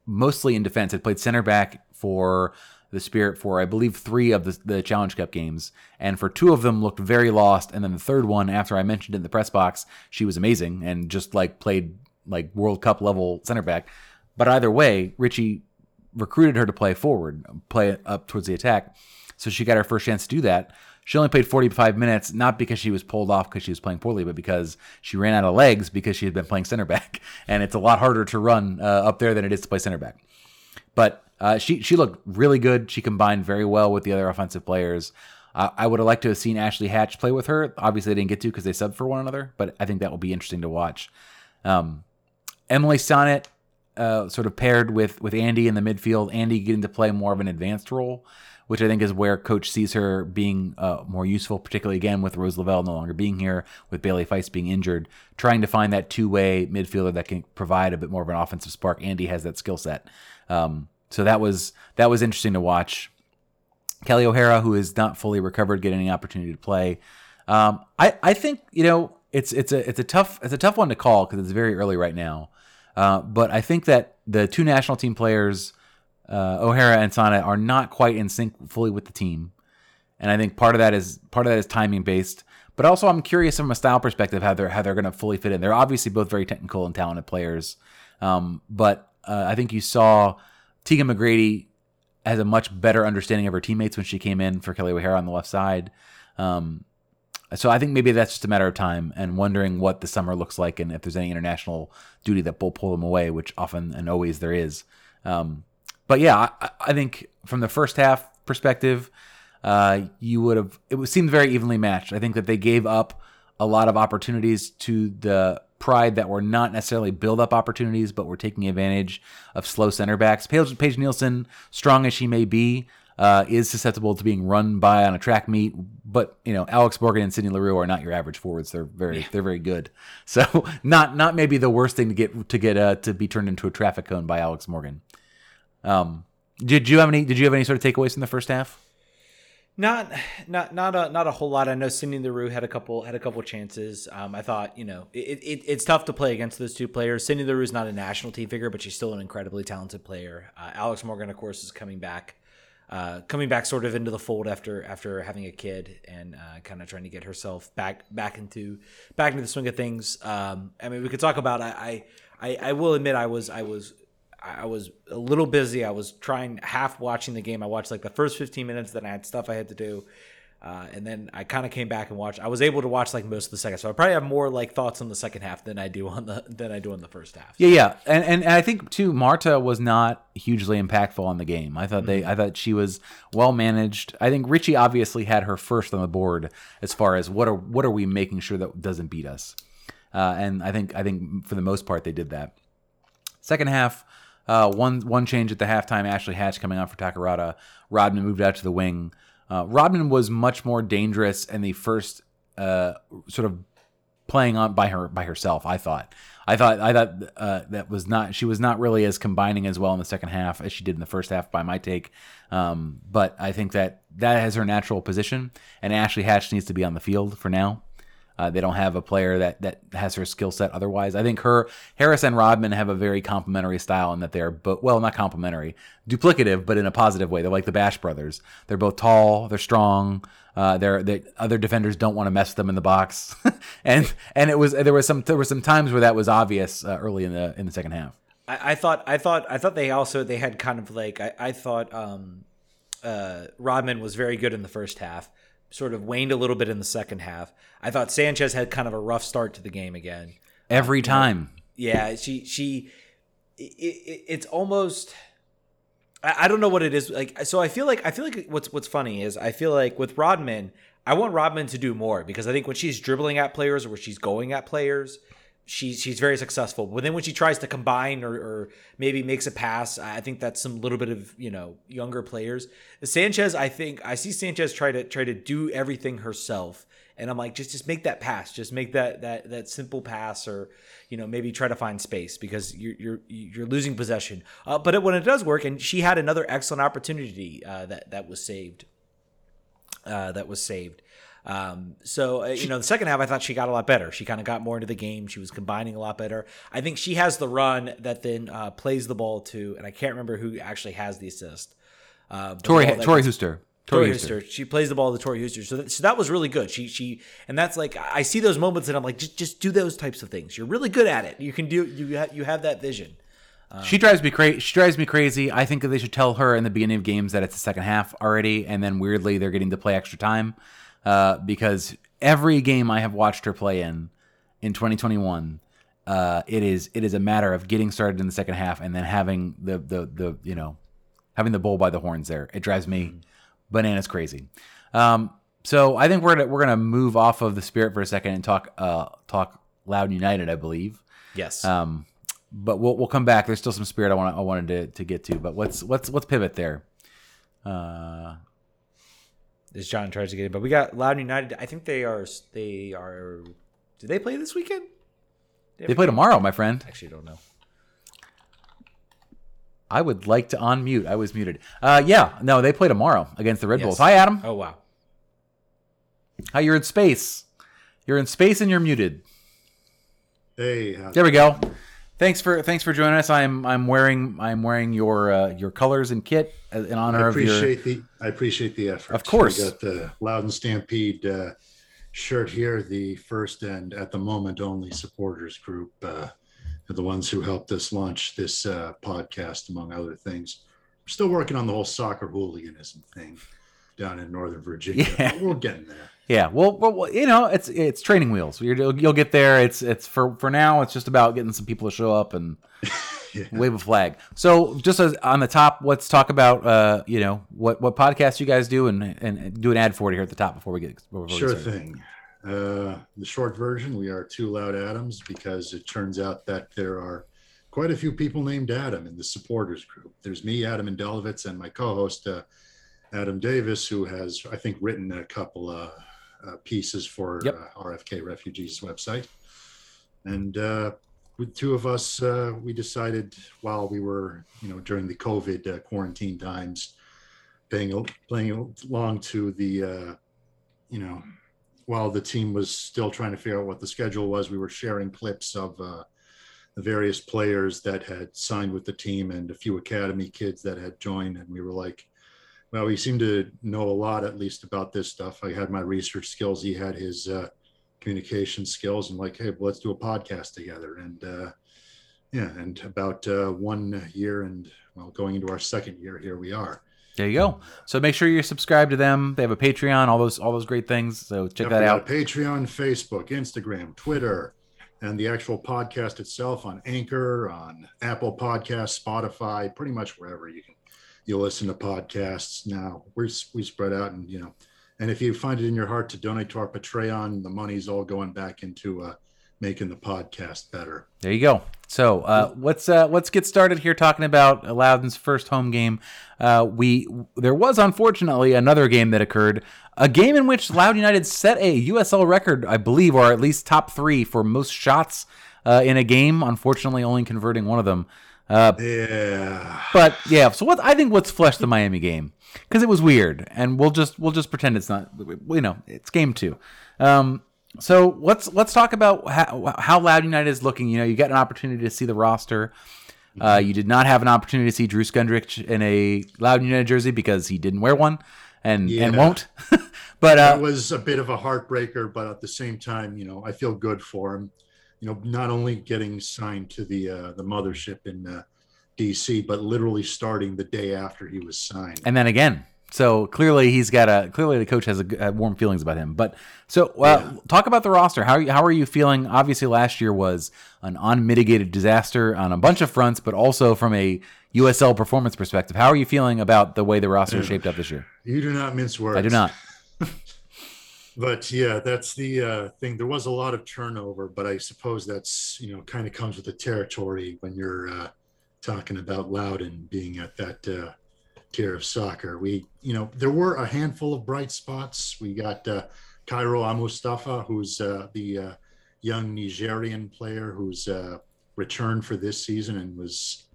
[SPEAKER 2] mostly in defense, had played center back for the Spirit for I believe three of the, the Challenge Cup games, and for two of them looked very lost. And then the third one, after I mentioned it in the press box, she was amazing and just like played like World Cup level center back. But either way, Richie recruited her to play forward, play up towards the attack. So she got her first chance to do that. She only played 45 minutes, not because she was pulled off because she was playing poorly, but because she ran out of legs because she had been playing center back. And it's a lot harder to run uh, up there than it is to play center back. But uh, she she looked really good. She combined very well with the other offensive players. Uh, I would have liked to have seen Ashley Hatch play with her. Obviously, they didn't get to because they subbed for one another, but I think that will be interesting to watch. Um, Emily Sonnett uh, sort of paired with with Andy in the midfield. Andy getting to play more of an advanced role, which I think is where Coach sees her being uh, more useful, particularly again with Rose Lavelle no longer being here, with Bailey Feist being injured. Trying to find that two way midfielder that can provide a bit more of an offensive spark. Andy has that skill set. Um, so that was that was interesting to watch. Kelly O'Hara, who is not fully recovered, getting an opportunity to play. Um, I I think you know it's it's a it's a tough it's a tough one to call because it's very early right now. Uh, but I think that the two national team players, uh, O'Hara and Sonnett, are not quite in sync fully with the team, and I think part of that is part of that is timing based. But also, I'm curious from a style perspective how they're how they're going to fully fit in. They're obviously both very technical and talented players, um, but uh, I think you saw Tegan McGrady has a much better understanding of her teammates when she came in for Kelly O'Hara on the left side. Um, so I think maybe that's just a matter of time and wondering what the summer looks like and if there's any international duty that will pull them away, which often and always there is. Um, but yeah, I, I, think from the first half perspective, uh, you would have it seemed very evenly matched. I think that they gave up a lot of opportunities to the pride that were not necessarily build up opportunities, but were taking advantage of slow center backs. Paige, Paige Nielsen, strong as she may be, uh, is susceptible to being run by on a track meet. But you know, Alex Morgan and Sydney Leroux are not your average forwards. They're very, yeah. they're very good. So not, not maybe the worst thing to get to get uh, to be turned into a traffic cone by Alex Morgan. Um, did you have any? Did you have any sort of takeaways from the first half?
[SPEAKER 1] Not, not, not a not a whole lot. I know Sydney Leroux had a couple had a couple chances. Um, I thought you know it, it, it's tough to play against those two players. Sydney Leroux is not a national team figure, but she's still an incredibly talented player. Uh, Alex Morgan, of course, is coming back, uh, coming back sort of into the fold after after having a kid and uh, kind of trying to get herself back back into back into the swing of things. Um, I mean, we could talk about. I, I I will admit I was I was I was a little busy. I was trying half watching the game. I watched like the first 15 minutes, then I had stuff I had to do. Uh, and then I kind of came back and watched. I was able to watch like most of the second, so I probably have more like thoughts on the second half than I do on the than I do on the first half.
[SPEAKER 2] Yeah, yeah, and and, I think too, Marta was not hugely impactful on the game. I thought they, mm-hmm. I thought she was well managed. I think Richie obviously had her first on the board as far as what are what are we making sure that doesn't beat us, uh, and I think I think for the most part they did that. Second half, uh, one one change at the halftime. Ashley Hatch coming on for Takarada. Rodman moved out to the wing. Uh, Rodman was much more dangerous in the first uh, sort of playing on by her by herself. I thought. I thought I thought uh, that was not she was not really as combining as well in the second half as she did in the first half by my take. Um, but I think that that has her natural position, and Ashley Hatch needs to be on the field for now. Uh, they don't have a player that that has her skill set otherwise. I think her Harris and Rodman have a very complementary style in that they're but well not complementary, duplicative, but in a positive way. They're like the Bash brothers. They're both tall, they're strong. Uh, they're, they other defenders don't want to mess with them in the box, and and it was there was some there were some times where that was obvious uh, early in the in the second half.
[SPEAKER 1] I, I, thought I thought I thought they also they had kind of like I, I thought um, uh, Rodman was very good in the first half sort of waned a little bit in the second half. I thought Sanchez had kind of a rough start to the game again.
[SPEAKER 2] Every um, time.
[SPEAKER 1] yeah, she she it, it, it's almost I, I don't know what it is like so I feel like I feel like what's what's funny is I feel like with Rodman, I want Rodman to do more because I think when she's dribbling at players or when she's going at players, she she's very successful. But then when she tries to combine or, or maybe makes a pass, I think that's some little bit of you know younger players. Sanchez, I think I see Sanchez try to try to do everything herself, and I'm like, just just make that pass, just make that that that simple pass, or you know maybe try to find space because you're you're you're losing possession. Uh, but it, when it does work, and she had another excellent opportunity uh, that that was saved. Uh, that was saved. Um, so uh, you know, the second half, I thought she got a lot better. She kind of got more into the game. She was combining a lot better. I think she has the run that then uh, plays the ball to, and I can't remember who actually has the assist. Uh,
[SPEAKER 2] Tori
[SPEAKER 1] the ball that
[SPEAKER 2] Tori Huster.
[SPEAKER 1] Tori. Huster. She plays the ball to Tori Huster. So that, so that was really good. She she and that's like I see those moments and I'm like just just do those types of things. You're really good at it. You can do you ha- you have that vision.
[SPEAKER 2] She drives me crazy. She drives me crazy. I think that they should tell her in the beginning of games that it's the second half already, and then weirdly they're getting to play extra time uh, because every game I have watched her play in in 2021, uh, it is it is a matter of getting started in the second half and then having the the the you know having the bull by the horns. There, it drives me bananas crazy. Um, so I think we're gonna, we're gonna move off of the spirit for a second and talk uh, talk Loudoun United, I believe.
[SPEAKER 1] Yes.
[SPEAKER 2] Um, but we'll we'll come back. There's still some spirit I want I wanted to, to get to, but let's let's let's pivot there. Uh,
[SPEAKER 1] as John tries to get it, but we got Loudoun United. I think they are they are. Do they play this weekend?
[SPEAKER 2] they play tomorrow, my friend.
[SPEAKER 1] Actually, don't know.
[SPEAKER 2] I would like to unmute. I was muted. Uh, yeah, no, they play tomorrow against the Red
[SPEAKER 1] Yes.
[SPEAKER 2] Bulls. Hi, Adam.
[SPEAKER 1] Oh wow.
[SPEAKER 2] Hi, you're in space. You're in space and you're muted.
[SPEAKER 3] Hey,
[SPEAKER 2] There we go. Thanks for thanks for joining us. I'm I'm wearing I'm wearing your uh, your colors and kit in honor
[SPEAKER 3] I
[SPEAKER 2] of your.
[SPEAKER 3] appreciate the I appreciate the effort.
[SPEAKER 2] Of course.
[SPEAKER 3] we got the Loudoun Stampede uh, shirt here. The first and at the moment only supporters group uh, the ones who helped us launch this uh, podcast, among other things. We're still working on the whole soccer hooliganism thing down in Northern Virginia.
[SPEAKER 2] Yeah.
[SPEAKER 3] We're getting there.
[SPEAKER 2] Yeah, well, well, you know, it's it's training wheels. You're, you'll get there. It's it's for for now. It's just about getting some people to show up and
[SPEAKER 3] Yeah.
[SPEAKER 2] wave a flag. So, just as on the top, let's talk about uh, you know, what what podcasts you guys do, and and do an ad for it here at the top before we get before we
[SPEAKER 3] Sure thing. Uh, the short version, we are two loud Adams because it turns out that there are quite a few people named Adam in the supporters group. There's me, Adam and Indelovitz, and my co-host uh, Adam Davis, who has, I think, written a couple uh, pieces for
[SPEAKER 2] Yep.
[SPEAKER 3] uh, RFK Refugees website. And uh, with two of us, uh, we decided while we were, you know, during the COVID uh, quarantine times, playing playing along to the, uh, you know, while the team was still trying to figure out what the schedule was, we were sharing clips of uh, the various players that had signed with the team and a few academy kids that had joined. And we were like, well, we seem to know a lot, at least about this stuff. I had my research skills. He had his uh, communication skills and like, hey, well, let's do a podcast together. And uh, yeah, and about uh, one year and well, going into our second year, here we are.
[SPEAKER 2] There you go. So make sure you're subscribed to them. They have a Patreon, all those all those great things. So check
[SPEAKER 3] Yep,
[SPEAKER 2] that out.
[SPEAKER 3] Patreon, Facebook, Instagram, Twitter, and the actual podcast itself on Anchor, on Apple Podcasts, Spotify, pretty much wherever you can. You'll listen to podcasts now. We're we spread out, and you know, and if you find it in your heart to donate to our Patreon, the money's all going back into uh, making the podcast better.
[SPEAKER 2] There you go. So uh, let's uh, let's get started here talking about Loudoun's first home game. Uh, we there was unfortunately another game that occurred, a game in which Loudoun United set a USL record, I believe, or at least top three for most shots uh, in a game. Unfortunately, only converting one of them. Uh,
[SPEAKER 3] Yeah,
[SPEAKER 2] but yeah, so what I think let's flesh the Miami game because it was weird, and we'll just we'll just pretend it's not. You know, it's game two. Um, so let's let's talk about how, how Loudoun United is looking. You know, you get an opportunity to see the roster. Uh, you did not have an opportunity to see Drew Skundrich in a Loudoun United jersey because he didn't wear one and and
[SPEAKER 3] Yeah.
[SPEAKER 2] won't. but uh,
[SPEAKER 3] was a bit of a heartbreaker, but at the same time, you know, I feel good for him. You know, not only getting signed to the uh, the mothership in uh, DC, but literally starting the day after he was signed.
[SPEAKER 2] and then again. So clearly he's got a clearly the coach has a, g- uh, warm feelings about him. But so uh, talk about the roster. How are you, how are you feeling? Obviously, last year was an unmitigated disaster on a bunch of fronts, but also from a USL performance perspective. How are you feeling about the way the roster is shaped up this year?
[SPEAKER 3] You do not mince words.
[SPEAKER 2] I do not.
[SPEAKER 3] But yeah, that's the uh, thing. There was a lot of turnover, but I suppose that's you know kind of comes with the territory when you're uh, talking about Loudoun being at that uh, tier of soccer. We you know there were a handful of bright spots. We got uh, Kairou Amoustapha, who's uh, the uh, young Nigerian player who's uh, returned for this season and was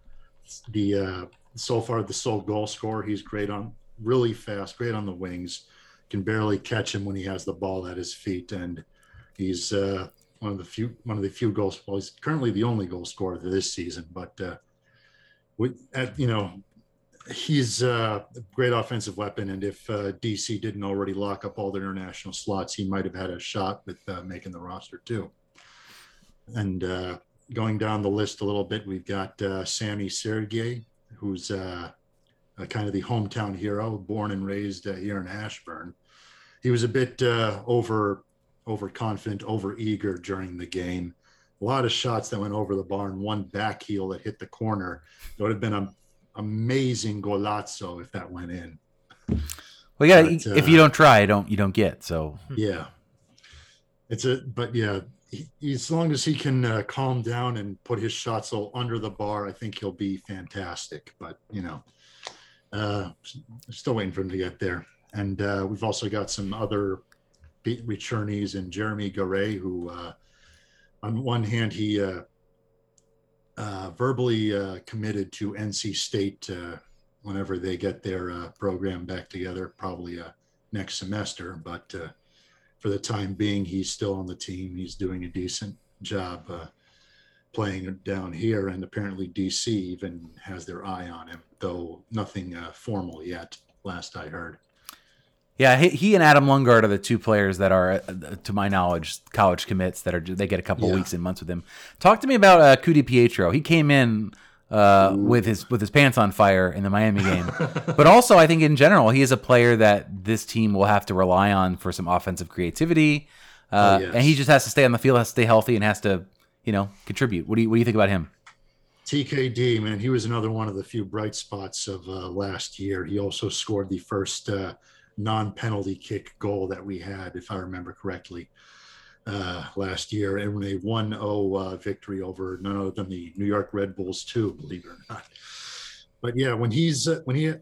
[SPEAKER 3] the so far the sole goal scorer. He's great on really fast, great on the wings can barely catch him when he has the ball at his feet, and he's uh, one of the few one of the few goals. Well, he's currently the only goal scorer this season, but uh, with at you know he's a great offensive weapon, and if uh, DC didn't already lock up all the international slots, he might have had a shot with uh, making the roster too. And uh, going down the list a little bit, we've got uh, Sammy Sergey, who's uh, uh, kind of the hometown hero, born and raised uh, here in Ashburn. He was a bit uh, over overconfident, over eager during the game. A lot of shots that went over the bar, and one back heel that hit the corner. It would have been an amazing golazzo if that went in.
[SPEAKER 2] Well, yeah,
[SPEAKER 3] But,
[SPEAKER 2] if
[SPEAKER 3] uh,
[SPEAKER 2] you don't try, don't you don't get. So
[SPEAKER 3] Yeah, it's a but yeah. He, as long as he can uh, calm down and put his shots all under the bar, I think he'll be fantastic. But you know, uh, still waiting for him to get there. And uh, we've also got some other beat returnees and Jeremy Garay, who, uh, on one hand, he uh, uh, verbally uh, committed to NC State whenever they get their program back together, probably next semester. But for the time being, he's still on the team. He's doing a decent job playing down here, and apparently DC even has their eye on him, though nothing uh, formal yet. Last I heard.
[SPEAKER 2] yeah, he, he and Adam Lungard are the two players that are, uh, to my knowledge, college commits that are they get a couple
[SPEAKER 3] Yeah.
[SPEAKER 2] weeks and months with him. Talk to me about uh, Ku-DiPietro. He came in uh, with his with his pants on fire in the Miami game, but also I think in general he is a player that this team will have to rely on for some offensive creativity, uh,
[SPEAKER 3] Oh, yes.
[SPEAKER 2] and he just has to stay on the field, has to stay healthy, and has to you know contribute. What do you what do you think about him?
[SPEAKER 3] TKD, man, he was another one of the few bright spots of uh, last year. He also scored the first uh, non-penalty kick goal that we had, if I remember correctly, uh, last year, and a 1-0 uh, victory over none other than the New York Red Bulls, too, believe it or not. But yeah, when he's uh, when he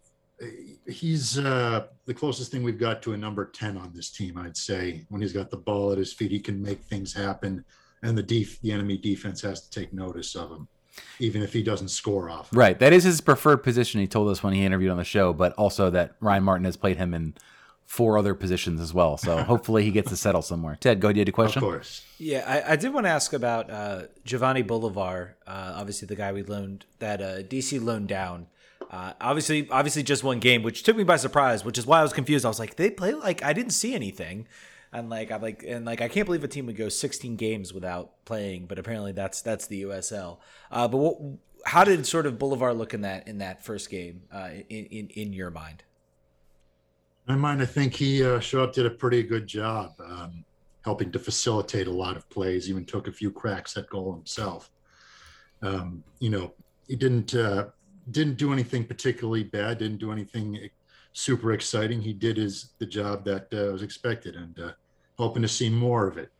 [SPEAKER 3] he's uh, the closest thing we've got to a number 10 on this team, I'd say. When he's got the ball at his feet, he can make things happen, and the def- the enemy defense has to take notice of him even if he doesn't score off.
[SPEAKER 2] Right, that is his preferred position. He told us when he interviewed on the show, but also that Ryan Martin has played him in four other positions as well. So hopefully he gets to settle somewhere. Ted, go ahead. You had a question?
[SPEAKER 3] Of course.
[SPEAKER 1] Yeah, I, I did want to ask about uh, Jovanny Bolivar. Uh, obviously, the guy we loaned that uh, DC loaned down. Uh, obviously, obviously, just one game, which took me by surprise. Which is why I was confused. I was like, they play like I didn't see anything, and like I'm like and like I can't believe a team would go 16 games without playing. But apparently, that's that's the USL. Uh, but what, how did sort of Bolivar look in that in that first game uh, in, in in your mind?
[SPEAKER 3] In my mind, I think he uh, showed up, did a pretty good job, um, helping to facilitate a lot of plays. Even took a few cracks at goal himself. Um, you know, he didn't uh, didn't do anything particularly bad. Didn't do anything super exciting. He did his the job that uh, was expected, and uh, hoping to see more of it.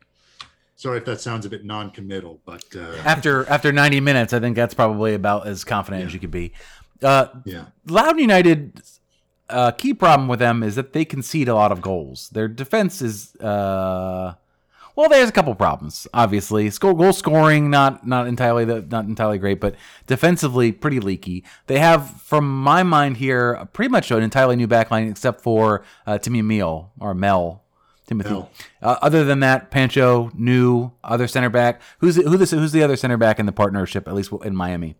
[SPEAKER 3] Sorry if that sounds a bit non-committal, but uh,
[SPEAKER 2] After after 90 minutes, I think that's probably about as confident as you could be. Uh,
[SPEAKER 3] yeah.
[SPEAKER 2] Loudoun United, uh, key problem with them is that they concede a lot of goals. Their defense is, uh, well, there's a couple problems. Obviously, Score, goal scoring not not entirely the, not entirely great, but defensively pretty leaky. They have, from my mind here, pretty much an entirely new backline except for uh, Timmy Meal or Mel. Timothy.
[SPEAKER 3] Mel.
[SPEAKER 2] Uh, other than that, Pancho, new other center back. Who's the, who this, who's the other center back in the partnership? At least in Miami,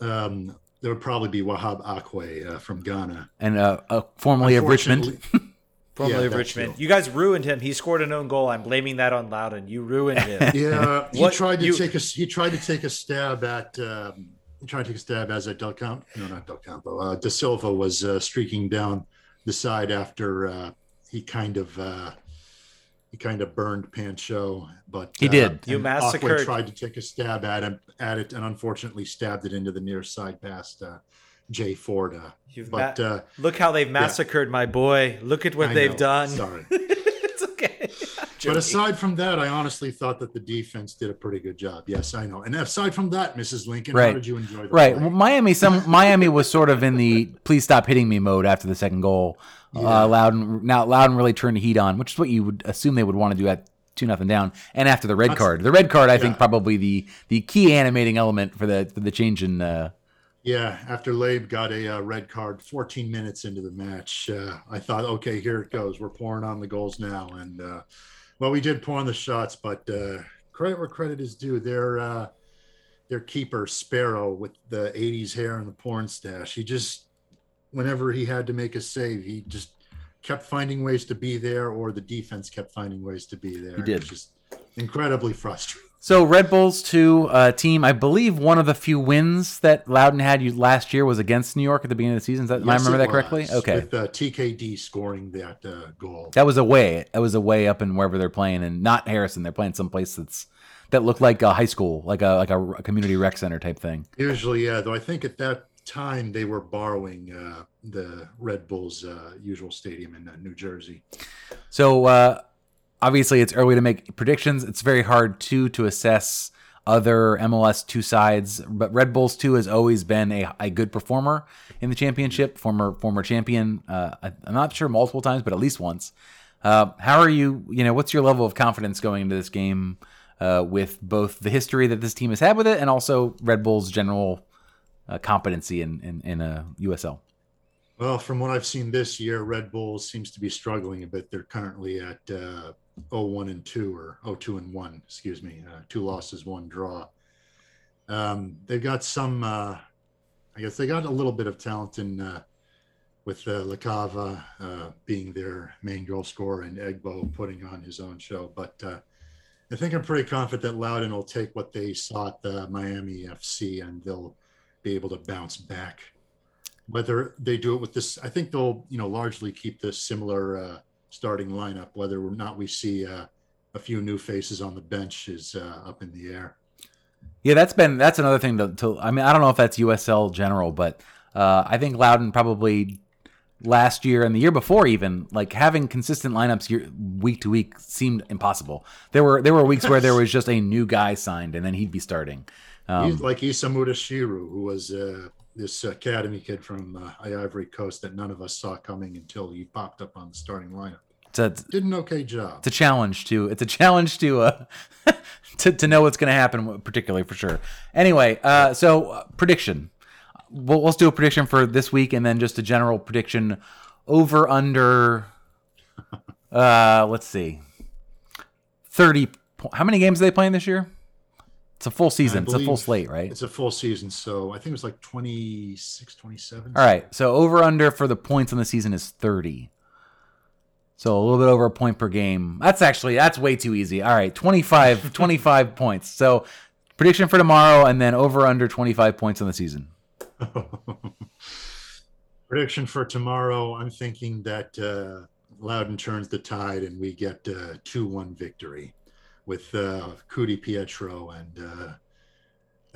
[SPEAKER 3] Um, there would probably be Wahab Ackwei uh, from Ghana.
[SPEAKER 2] and uh, uh, formerly of Richmond.
[SPEAKER 1] Formerly
[SPEAKER 3] Yeah,
[SPEAKER 1] of Richmond.
[SPEAKER 3] true.
[SPEAKER 1] You guys ruined him. He scored an own goal. I'm blaming that on Loudoun. You ruined him.
[SPEAKER 3] Yeah, he tried to
[SPEAKER 1] you-
[SPEAKER 3] take a he tried to take a stab at um, he tried to take a stab as at Del Campo. No, not Del Campo. Uh, De Silva was uh, streaking down the side after uh, he kind of uh, he kind of burned Pancho, but
[SPEAKER 2] He
[SPEAKER 3] uh,
[SPEAKER 2] did.
[SPEAKER 1] You
[SPEAKER 3] and
[SPEAKER 1] massacred-
[SPEAKER 3] Aqua tried to take a stab at him at it, and unfortunately stabbed it into the near side past uh, Jay Ford. Uh,
[SPEAKER 1] You've
[SPEAKER 3] but
[SPEAKER 1] ma-
[SPEAKER 3] uh,
[SPEAKER 1] Look how they've massacred my boy. Look at what
[SPEAKER 3] I
[SPEAKER 1] they've
[SPEAKER 3] know.
[SPEAKER 1] done.
[SPEAKER 3] Sorry.
[SPEAKER 1] it's okay.
[SPEAKER 3] But aside from that, I honestly thought that the defense did a pretty good job. Yes, I know. And aside from that, Mrs. Lincoln,
[SPEAKER 2] Right.
[SPEAKER 3] how did you enjoy the
[SPEAKER 2] Right.
[SPEAKER 3] play?
[SPEAKER 2] Well, Miami, some Miami was sort of in the please stop hitting me mode after the second goal.
[SPEAKER 3] Yeah.
[SPEAKER 2] Uh, Loudoun now Loudoun really turned the heat on, which is what you would assume they would want to do at two nothing down. And after the red
[SPEAKER 3] That's-
[SPEAKER 2] card, the red card, I think probably the the key animating element for the for the change in. Uh,
[SPEAKER 3] Yeah, after Labe got a uh, red card 14 minutes into the match, uh, I thought, okay, here it goes. We're pouring on the goals now. And, uh, well, we did pour on the shots, but uh, credit where credit is due. Their, uh, their keeper, Sparrow, with the 80s hair and the porn stash, he just, whenever he had to make a save, he just kept finding ways to be there, or the defense kept finding ways to be there.
[SPEAKER 2] He
[SPEAKER 3] It
[SPEAKER 2] did.
[SPEAKER 3] was just incredibly frustrating.
[SPEAKER 2] So Red Bulls two uh, team, I believe one of the few wins that Loudoun had you last year was against New York at the beginning of the season. Is that, am I remember that correctly? Okay.
[SPEAKER 3] With uh, TKD scoring that uh, goal.
[SPEAKER 2] That was away. That was away up in wherever they're playing, and not Harrison. They're playing someplace that's that looked like a high school, like a like a, a community rec center type thing.
[SPEAKER 3] Usually, yeah. Though I think at that time they were borrowing uh, the Red Bulls' uh, usual stadium in uh, New Jersey.
[SPEAKER 2] So uh, obviously, it's early to make predictions. It's very hard too to assess other MLS two sides. But Red Bulls two has always been a, a good performer in the championship. Former former champion. Uh, I'm not sure multiple times, but at least once. Uh, how are you? You know, what's your level of confidence going into this game uh, with both the history that this team has had with it and also Red Bull's general uh, competency in in, in uh, USL?
[SPEAKER 3] Well, from what I've seen this year, Red Bulls seems to be struggling a bit. They're currently at uh, 0-1 and 2 or 0-2 and 1, excuse me. Uh, two losses, one draw. Um, they've got some, uh, I guess they got a little bit of talent in uh, with uh, Lacava uh, being their main goal scorer and Egbo putting on his own show. But uh, I think I'm pretty confident that Loudoun will take what they saw at the Miami FC and they'll be able to bounce back whether they do it with this i think they'll you know largely keep this similar uh, starting lineup whether or not we see uh, a few new faces on the bench is uh, up in the air
[SPEAKER 2] Yeah, that's been that's another thing to, to I mean, I don't know if that's USL general, but uh, I think Loudoun probably last year and the year before even like having consistent lineups year, week to week seemed impossible. There were there were weeks where there was just a new guy signed and then he'd be starting. Um,
[SPEAKER 3] He's like Isamuda Shiru, who was uh, this academy kid from uh, Ivory Coast that none of us saw coming until he popped up on the starting lineup.
[SPEAKER 2] it's, a,
[SPEAKER 3] Did an okay job.
[SPEAKER 2] it's a challenge to it's a challenge to uh, to to know what's going to happen particularly for sure. Anyway, uh, so uh, prediction. Well, let's do a prediction for this week and then just a general prediction over under. Uh, let's see. Thirty. po- How many games are they playing this year? It's a full season. It's a full slate, right?
[SPEAKER 3] It's a full season, so I think it was like 26, 27.
[SPEAKER 2] All right. So over under for the points on the season is 30. So a little bit over a point per game. That's actually that's way too easy. All right, 25 25 points. So prediction for tomorrow and then over under 25 points on the season.
[SPEAKER 3] Prediction for tomorrow, I'm thinking that uh, Loudoun turns the tide and we get a 2 1 victory with uh, Ku-DiPietro and uh,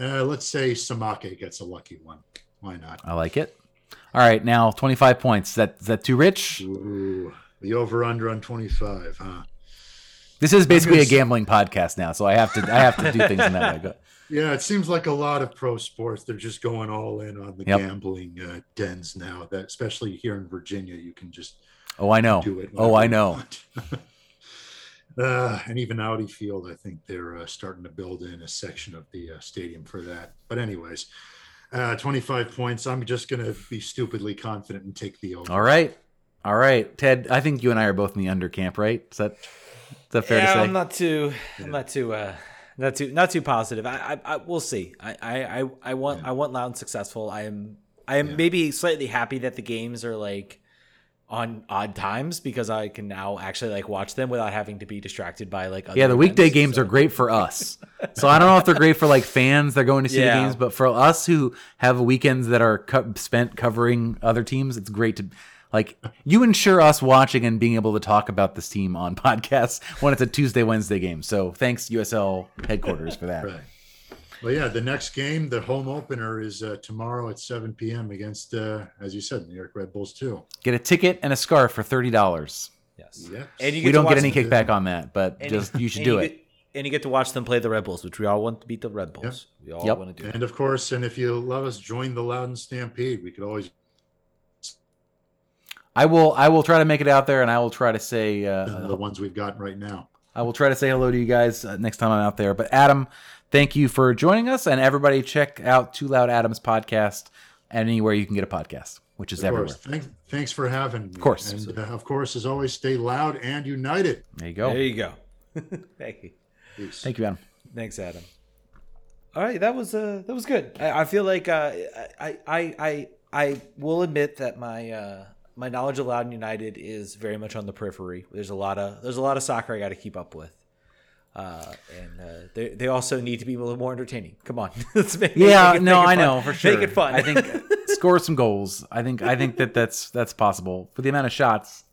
[SPEAKER 3] uh, let's say Samake gets a lucky one. Why not?
[SPEAKER 2] I like it. All right, now 25 points. Is that is that too rich?
[SPEAKER 3] Ooh, the over under on 25, huh?
[SPEAKER 2] This is basically a gambling podcast now, so I have to I have to do things in that way.
[SPEAKER 3] Yeah, it seems like a lot of pro sports, they're just going all in on the
[SPEAKER 2] Yep.
[SPEAKER 3] gambling uh, dens now. That especially here in Virginia, you can just
[SPEAKER 2] Oh, I know.
[SPEAKER 3] do it.
[SPEAKER 2] Oh, I know.
[SPEAKER 3] want. uh, and even Audi Field, I think they're uh, starting to build in a section of the uh, stadium for that. But anyways, uh, 25 points. I'm just going to be stupidly confident and take the over.
[SPEAKER 2] All right. All right. Ted, I think you and I are both in the under camp, right? Is that is that fair
[SPEAKER 1] yeah,
[SPEAKER 2] to say?
[SPEAKER 1] I'm not too, I'm not too, uh, not too, not too positive. I, I, I we'll see. I, I, I, I want, I want Loudoun successful. I am, I am
[SPEAKER 3] Yeah.
[SPEAKER 1] maybe slightly happy that the games are like on odd times because I can now actually like watch them without having to be distracted by like. Other
[SPEAKER 2] Yeah, the weekday
[SPEAKER 1] events,
[SPEAKER 2] games
[SPEAKER 1] so-
[SPEAKER 2] are great for us. So I don't know if they're great for like fans that are going to see
[SPEAKER 1] Yeah.
[SPEAKER 2] the games, but for us who have weekends that are co- spent covering other teams, it's great to like you ensure us watching and being able to talk about this team on podcasts when it's a Tuesday Wednesday game. So thanks USL headquarters for that.
[SPEAKER 3] Right. Well, yeah, the next game, the home opener, is uh, tomorrow at 7 p.m. against, uh, as you said, New York Red Bulls, too.
[SPEAKER 2] Get a ticket and a scarf for thirty dollars.
[SPEAKER 1] Yes.
[SPEAKER 3] Yep.
[SPEAKER 1] And you
[SPEAKER 2] we don't get any
[SPEAKER 1] them-
[SPEAKER 2] kickback on that, but
[SPEAKER 1] and
[SPEAKER 2] just you should do
[SPEAKER 1] you
[SPEAKER 2] it.
[SPEAKER 1] get- and you get to watch them play the Red Bulls, which we all want to beat the Red Bulls. We all
[SPEAKER 2] Yep.
[SPEAKER 1] want to do.
[SPEAKER 3] And of course, and if you love us, join the Loudoun Stampede. We could always
[SPEAKER 2] I will. I will try to make it out there, and I will try to say. Uh,
[SPEAKER 3] the ones we've got right now.
[SPEAKER 2] I will try to say hello to you guys uh, next time I'm out there. But Adam, thank you for joining us, and everybody check out Too Loud Adams podcast anywhere you can get a podcast, which is
[SPEAKER 3] Of
[SPEAKER 2] everywhere.
[SPEAKER 3] course. Thank, thanks for having me. Of
[SPEAKER 2] course.
[SPEAKER 3] And uh, of course, as always, stay loud and united.
[SPEAKER 2] There you go.
[SPEAKER 1] There you go. Thank you.
[SPEAKER 3] Peace.
[SPEAKER 2] Thank you, Adam.
[SPEAKER 1] Thanks, Adam. All right, that was uh that was good. I, I feel like uh I, I I I will admit that my uh my knowledge of Loudoun United is very much on the periphery. There's a lot of there's a lot of soccer I got to keep up with. Uh, and uh, they, they also need to be a little more entertaining. Come on, let's make
[SPEAKER 2] Yeah,
[SPEAKER 1] make it-
[SPEAKER 2] no,
[SPEAKER 1] make
[SPEAKER 2] I
[SPEAKER 1] fun.
[SPEAKER 2] know for sure.
[SPEAKER 1] Make it fun.
[SPEAKER 2] I think score some goals. I think I think that that's that's possible for the amount of shots.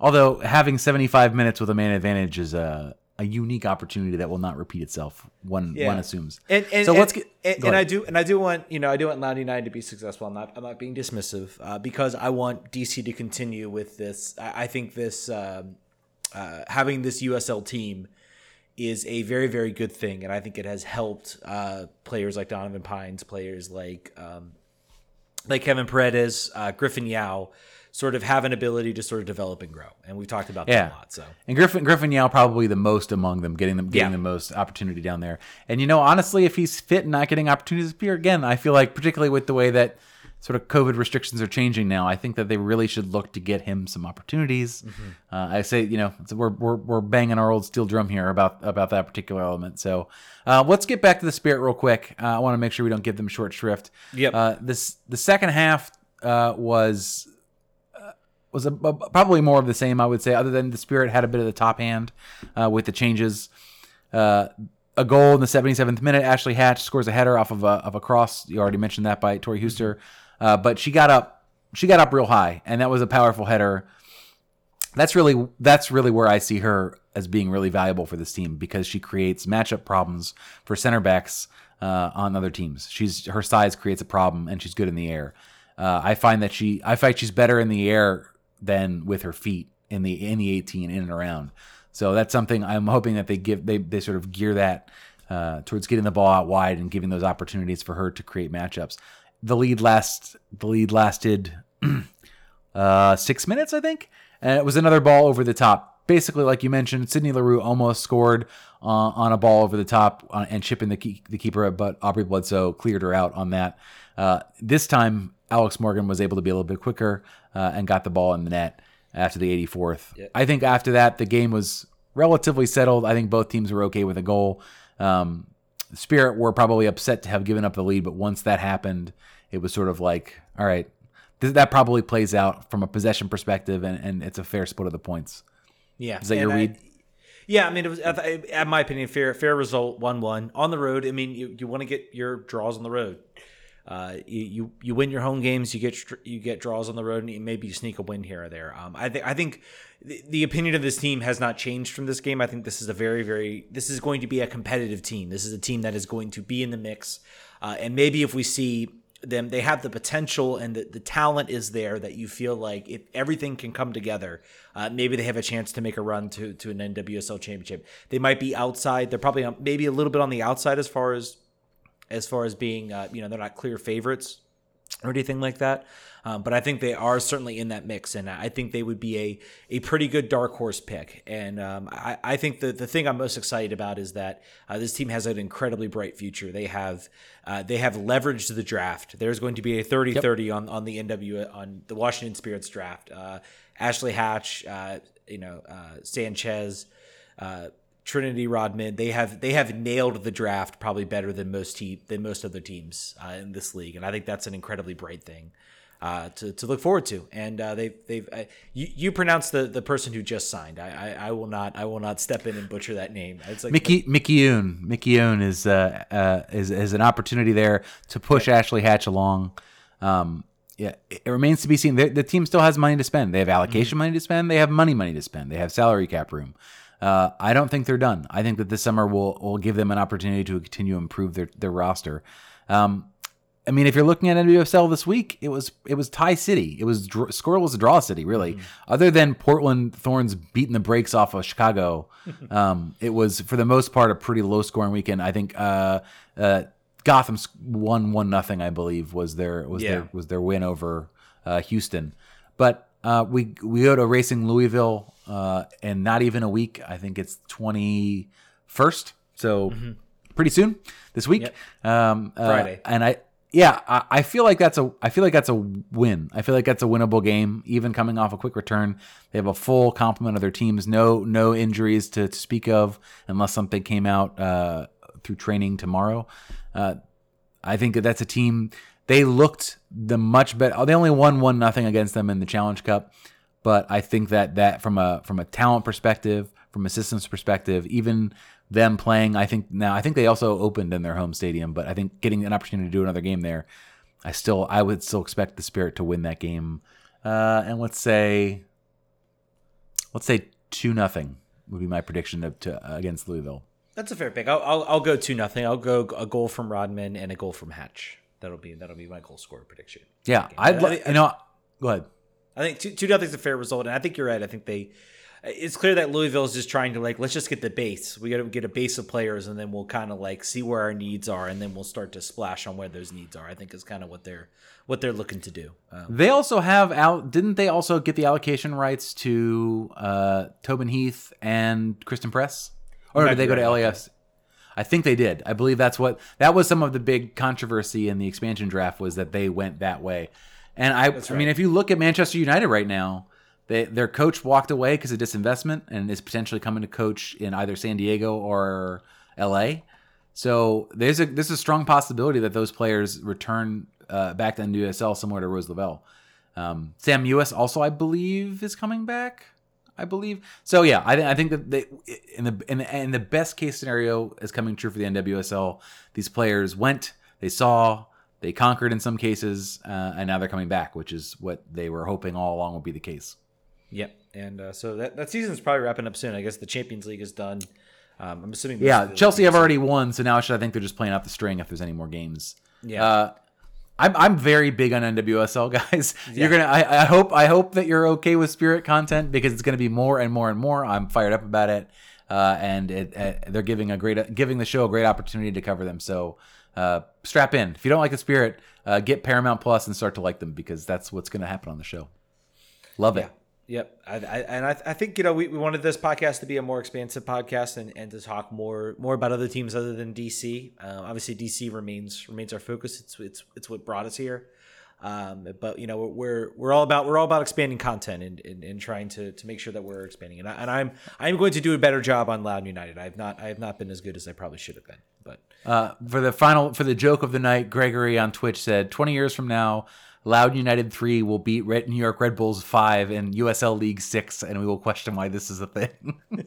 [SPEAKER 2] Although having 75 minutes with a man advantage is a a unique opportunity that will not repeat itself. One
[SPEAKER 1] Yeah.
[SPEAKER 2] one assumes.
[SPEAKER 1] And, and
[SPEAKER 2] so
[SPEAKER 1] and,
[SPEAKER 2] let's get.
[SPEAKER 1] and, and I do and I do want you know I do want Loudoun United to be successful. I'm not I'm not being dismissive uh, because I want DC to continue with this. I, I think this um, uh, having this USL team is a very very good thing, and I think it has helped uh, players like Donovan Pines, players like um, like Kevin Paredes, uh, Griffin Yow, sort of have an ability to sort of develop and grow. And we've talked about
[SPEAKER 2] Yeah.
[SPEAKER 1] that a lot. So
[SPEAKER 2] And Griffin Griffin Yow probably the most among them, getting them getting
[SPEAKER 1] Yeah.
[SPEAKER 2] the most opportunity down there. And you know, honestly, if he's fit and not getting opportunities here again, I feel like particularly with the way that sort of COVID restrictions are changing now, I think that they really should look to get him some opportunities. Uh, I say, you know, we're, we're we're banging our old steel drum here about about that particular element. So uh, let's get back to the spirit real quick. Uh, I want to make sure we don't give them short shrift.
[SPEAKER 1] Yep.
[SPEAKER 2] Uh, this the second half uh, was was a, a- probably more of the same, I would say, other than the Spirit had a bit of the top hand uh, with the changes. Uh, a goal in the 77th minute. Ashley Hatch scores a header off of a, of a cross. You already mentioned that by Tori Huster. Uh, but she got up, she got up real high, and that was a powerful header. That's really that's really where I see her as being really valuable for this team because she creates matchup problems for center backs uh, on other teams. She's her size creates a problem, and she's good in the air. Uh, I find that she I find she's better in the air than with her feet in the in the 18 in and around. So that's something I'm hoping that they give they they sort of gear that uh, towards getting the ball out wide and giving those opportunities for her to create matchups. The lead last the lead lasted uh, six minutes, I think, and it was another ball over the top. Basically, like you mentioned, Sydney Leroux almost scored uh, on a ball over the top uh, and chipping the key, the keeper, but Aubrey Bledsoe cleared her out on that. Uh, this time, Alex Morgan was able to be a little bit quicker uh, and got the ball in the net after the 84th.
[SPEAKER 1] Yep.
[SPEAKER 2] I think after that, the game was relatively settled. I think both teams were okay with a goal. Um, Spirit were probably upset to have given up the lead, but once that happened, it was sort of like, all right, th- that probably plays out from a possession perspective, and, and it's a fair split of the points.
[SPEAKER 1] Yeah.
[SPEAKER 2] Is that your
[SPEAKER 1] and I-
[SPEAKER 2] read?
[SPEAKER 1] yeah, I mean, it was, at in my opinion, fair fair result, one one on the road. I mean, you, you want to get your draws on the road. Uh, you, you you win your home games, you get you get draws on the road, and maybe you sneak a win here or there. Um, I think I think the, the opinion of this team has not changed from this game. I think this is a very very this is going to be a competitive team. This is a team that is going to be in the mix, uh, and maybe if we see them, they have the potential and the, the talent is there that you feel like if everything can come together, uh, maybe they have a chance to make a run to to an NWSL championship. They might be outside. They're probably maybe a little bit on the outside as far as as far as being uh, you know they're not clear favorites or anything like that. Um, but I think they are certainly in that mix, and I think they would be a a pretty good dark horse pick. And um, I, I think the the thing I'm most excited about is that uh, this team has an incredibly bright future. They have uh, they have leveraged the draft. There's going to be a 30-30 on on the NW on the Washington Spirits draft. Uh, Ashley Hatch, uh, you know uh, Sanchez. Uh, Trinity Rodman, they have they have nailed the draft probably better than most te- than most other teams uh, in this league, and I think that's an incredibly bright thing uh, to, to look forward to. And uh, they've they've uh, you you pronounce the, the person who just signed. I, I I will not I will not step in and butcher that name. It's like
[SPEAKER 2] Mickey Mickey Yoon. Mickey Yoon is uh, uh, is is an opportunity there to push Ashley Hatch along. Um, yeah, it it remains to be seen. The, the team still has money to spend. They have allocation money to spend. They have money money to spend. They have salary cap room. Uh, I don't think they're done. I think that this summer will will give them an opportunity to continue to improve their their roster. Um, I mean, if you're looking at NWSL this week, it was it was tie city. It was dr- score was a draw city, really.
[SPEAKER 1] Mm-hmm.
[SPEAKER 2] Other than Portland Thorns beating the brakes off of Chicago, um, it was for the most part a pretty low scoring weekend. I think uh, uh, Gotham's won one nothing, I believe, was their was
[SPEAKER 1] Yeah.
[SPEAKER 2] their was their win over uh, Houston. But uh, we we go to Racing Louisville uh, in not even a week. I think it's twenty first, so pretty soon this week.
[SPEAKER 1] Mm-hmm. Yep.
[SPEAKER 2] Um, uh,
[SPEAKER 1] Friday.
[SPEAKER 2] and I yeah, I, I feel like that's a I feel like that's a win. I feel like that's a winnable game, even coming off a quick return. They have a full complement of their teams, no no injuries to, to speak of, unless something came out uh, through training tomorrow. Uh, I think that that's a team. They looked the much better. They only won one nothing against them in the Challenge Cup, but I think that that from a from a talent perspective, from a systems perspective, even them playing, I think now I think they also opened in their home stadium, but I think getting an opportunity to do another game there, I still I would still expect the Spirit to win that game, uh, and let's say let's say two nothing would be my prediction to, to against Louisville.
[SPEAKER 1] That's a fair pick. I'll I'll, I'll go two nothing. I'll go a goal from Rodman and a goal from Hatch. That'll be that'll be my goal score prediction.
[SPEAKER 2] Yeah, I'd
[SPEAKER 1] I-
[SPEAKER 2] li- you know go ahead.
[SPEAKER 1] I think two two nothing's a fair result, and I think you're right. I think they. It's clear that Louisville is just trying to like let's just get the base. We got to get a base of players, and then we'll kind of like see where our needs are, and then we'll start to splash on where those needs are. I think is kind of what they're what they're looking to do. Um,
[SPEAKER 2] They also have out. Didn't they also get the allocation rights to uh, Tobin Heath and Christen Press, or did they go to
[SPEAKER 1] right
[SPEAKER 2] LAFC? I think they did. I believe that's what that was. Some of the big controversy in the expansion draft was that they went that way. And I, I mean, if you look at Manchester United right now, they, their coach walked away because of disinvestment and is potentially coming to coach in either San Diego or LA. So there's a a strong possibility that those players return uh, back to NWSL similar to Rose Lavelle. Um, Sam Mewis also, I believe, is coming back. I believe so. Yeah, I, th- I think that they, in the in the in the best case scenario is coming true for the NWSL. These players went, they saw, they conquered in some cases, uh, and now they're coming back, which is what they were hoping all along would be the case.
[SPEAKER 1] Yep, and uh, so that that season's probably wrapping up soon. I guess the Champions League is done. Um, I'm assuming.
[SPEAKER 2] Yeah, Chelsea have already won, so now should I think they're just playing out the string if there's any more games.
[SPEAKER 1] Yeah.
[SPEAKER 2] Uh, I'm I'm very big on NWSL guys. You're gonna I, I hope I hope that you're okay with Spirit content because it's gonna be more and more and more. I'm fired up about it, uh, and it, uh, they're giving a great giving the show a great opportunity to cover them. So uh, strap in. If you don't like the Spirit, uh, get Paramount Plus and start to like them because that's what's gonna happen on the show. Love it.
[SPEAKER 1] Yep, I, I, and I, I think you know we, we wanted this podcast to be a more expansive podcast and, and to talk more more about other teams other than DC. Uh, obviously, DC remains remains our focus. It's it's it's what brought us here. Um, but you know we're we're all about we're all about expanding content and, and, and trying to, to make sure that we're expanding. And, I, and I'm I'm going to do a better job on Loudoun United. I've not I have not been as good as I probably should have been. But
[SPEAKER 2] Uh, for the final for the joke of the night, Gregory on Twitch said, "20 years from now, Loudoun United three will beat Red, New York Red Bulls five in USL League six, and we will question why this is a thing."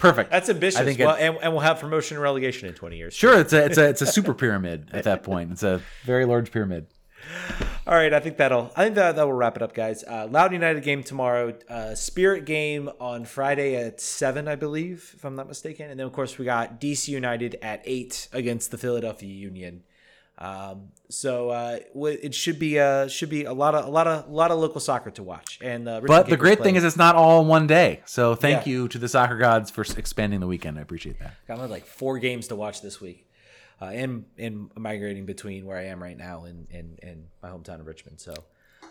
[SPEAKER 2] Perfect.
[SPEAKER 1] that's ambitious.
[SPEAKER 2] I think
[SPEAKER 1] well, and, and we'll have promotion and relegation in 20 years.
[SPEAKER 2] Sure, it's a it's a it's a super pyramid at that point. It's a very large pyramid.
[SPEAKER 1] All right, I think that'll I think that that will wrap it up, guys. Uh, Loudoun United game tomorrow, uh, Spirit game on Friday at seven, I believe, if I'm not mistaken, and then of course we got DC United at eight against the Philadelphia Union. Um, so uh, it should be uh, should be a lot of a lot of a lot of local soccer to watch. And uh,
[SPEAKER 2] But the great thing is, it's not all in one day. So thank
[SPEAKER 1] Yeah.
[SPEAKER 2] you to the soccer gods for expanding the weekend. I appreciate that.
[SPEAKER 1] Got my, like four games to watch this week, uh, and and migrating between where I am right now and and, and my hometown of Richmond. So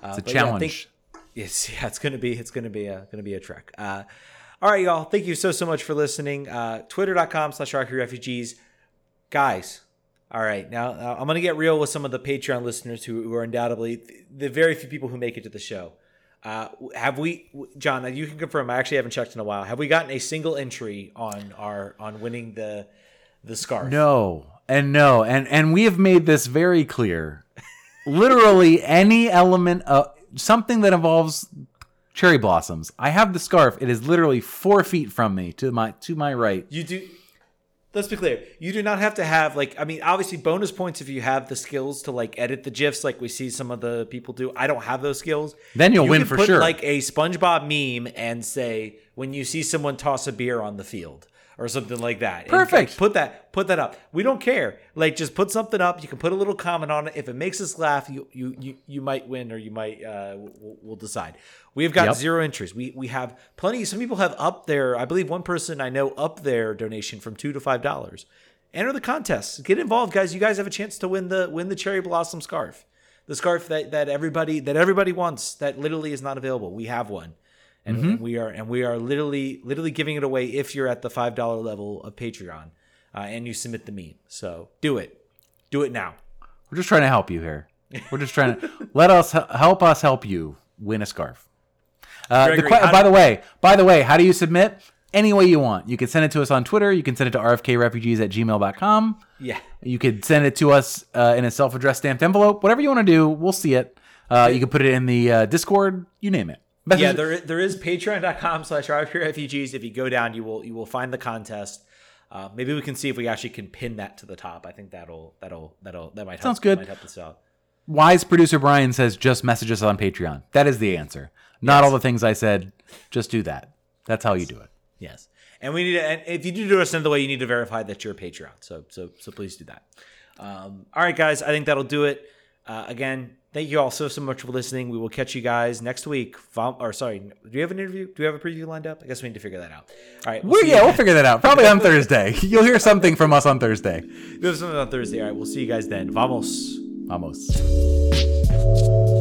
[SPEAKER 1] uh,
[SPEAKER 2] It's a
[SPEAKER 1] yeah, I
[SPEAKER 2] challenge.
[SPEAKER 1] think- Yes, yeah, it's gonna be it's gonna be a gonna be a trek. Uh, all right, y'all. Thank you so so much for listening. Uh, Twitter.com slash RFK Refugees, guys. All right, now uh, I'm gonna get real with some of the Patreon listeners who, who are undoubtedly the very few people who make it to the show. Uh, have we, John? You can confirm. I actually haven't checked in a while. Have we gotten a single entry on our on winning the the scarf?
[SPEAKER 2] No, and no, and and we have made this very clear. Literally, any element of something that involves cherry blossoms. I have the scarf. It is literally four feet from me to my to my right.
[SPEAKER 1] You do. Let's be clear. You do not have to have like. I mean, obviously, bonus points if you have the skills to like edit the gifs, like we see some of the people do. I don't have those skills.
[SPEAKER 2] Then you'll
[SPEAKER 1] You
[SPEAKER 2] win
[SPEAKER 1] can
[SPEAKER 2] for
[SPEAKER 1] put,
[SPEAKER 2] sure.
[SPEAKER 1] Like a SpongeBob meme and say when you see someone toss a beer on the field, or something like that.
[SPEAKER 2] Perfect.
[SPEAKER 1] put that put that up. We don't care. Like just put something up. You can put a little comment on it. If it makes us laugh, you you you, you might win or you might uh we'll, we'll decide. We have got
[SPEAKER 2] Yep.
[SPEAKER 1] zero entries. We we have plenty. Some people have up their. I believe one person I know up their donation from two to five dollars. Enter the contest. Get involved, guys. You guys have a chance to win the win the cherry blossom scarf, the scarf that that everybody that everybody wants. That literally is not available. We have one, and, and we are and we are literally literally giving it away if you're at the five dollar level of Patreon, uh, and you submit the meme. So do it, do it now.
[SPEAKER 2] We're just trying to help you here. We're just trying to let us help us help you win a scarf. Uh,
[SPEAKER 1] Gregory, how
[SPEAKER 2] by
[SPEAKER 1] do-
[SPEAKER 2] the way, by the way, how do you submit? Any way you want. You can send it to us on Twitter. You can send it to rfkrefugees at gmail.com.
[SPEAKER 1] Yeah.
[SPEAKER 2] You could send it to us uh, in a self-addressed stamped envelope. Whatever you want to do, we'll see it. Uh, you can put it in the uh, Discord. You name it. Message-
[SPEAKER 1] Yeah, there there is patreon.com slash refugees. If you go down, you will you will find the contest. Uh, maybe we can see if we actually can pin that to the top. I think that'll that'll that'll that might help,
[SPEAKER 2] Sounds good.
[SPEAKER 1] Might help us out.
[SPEAKER 2] Wise producer Brian says just message us on Patreon. That is the answer. Not all the things I said. Just do that. That's how you do it.
[SPEAKER 1] Yes, and we need to. And if you do do us another way, you need to verify that you're a Patreon. So so so please do that. Um, all right, guys. I think that'll do it. Uh, again, thank you all so so much for listening. We will catch you guys next week. Vom- or sorry, do we have an interview? Do we have a preview lined up? I guess we need to figure that out. All right.
[SPEAKER 2] We,
[SPEAKER 1] see
[SPEAKER 2] yeah, we'll figure that out. Probably on Thursday. You'll hear something from us on Thursday.
[SPEAKER 1] We'll have something on Thursday. All right. We'll see you guys then. Vamos.
[SPEAKER 2] Vamos.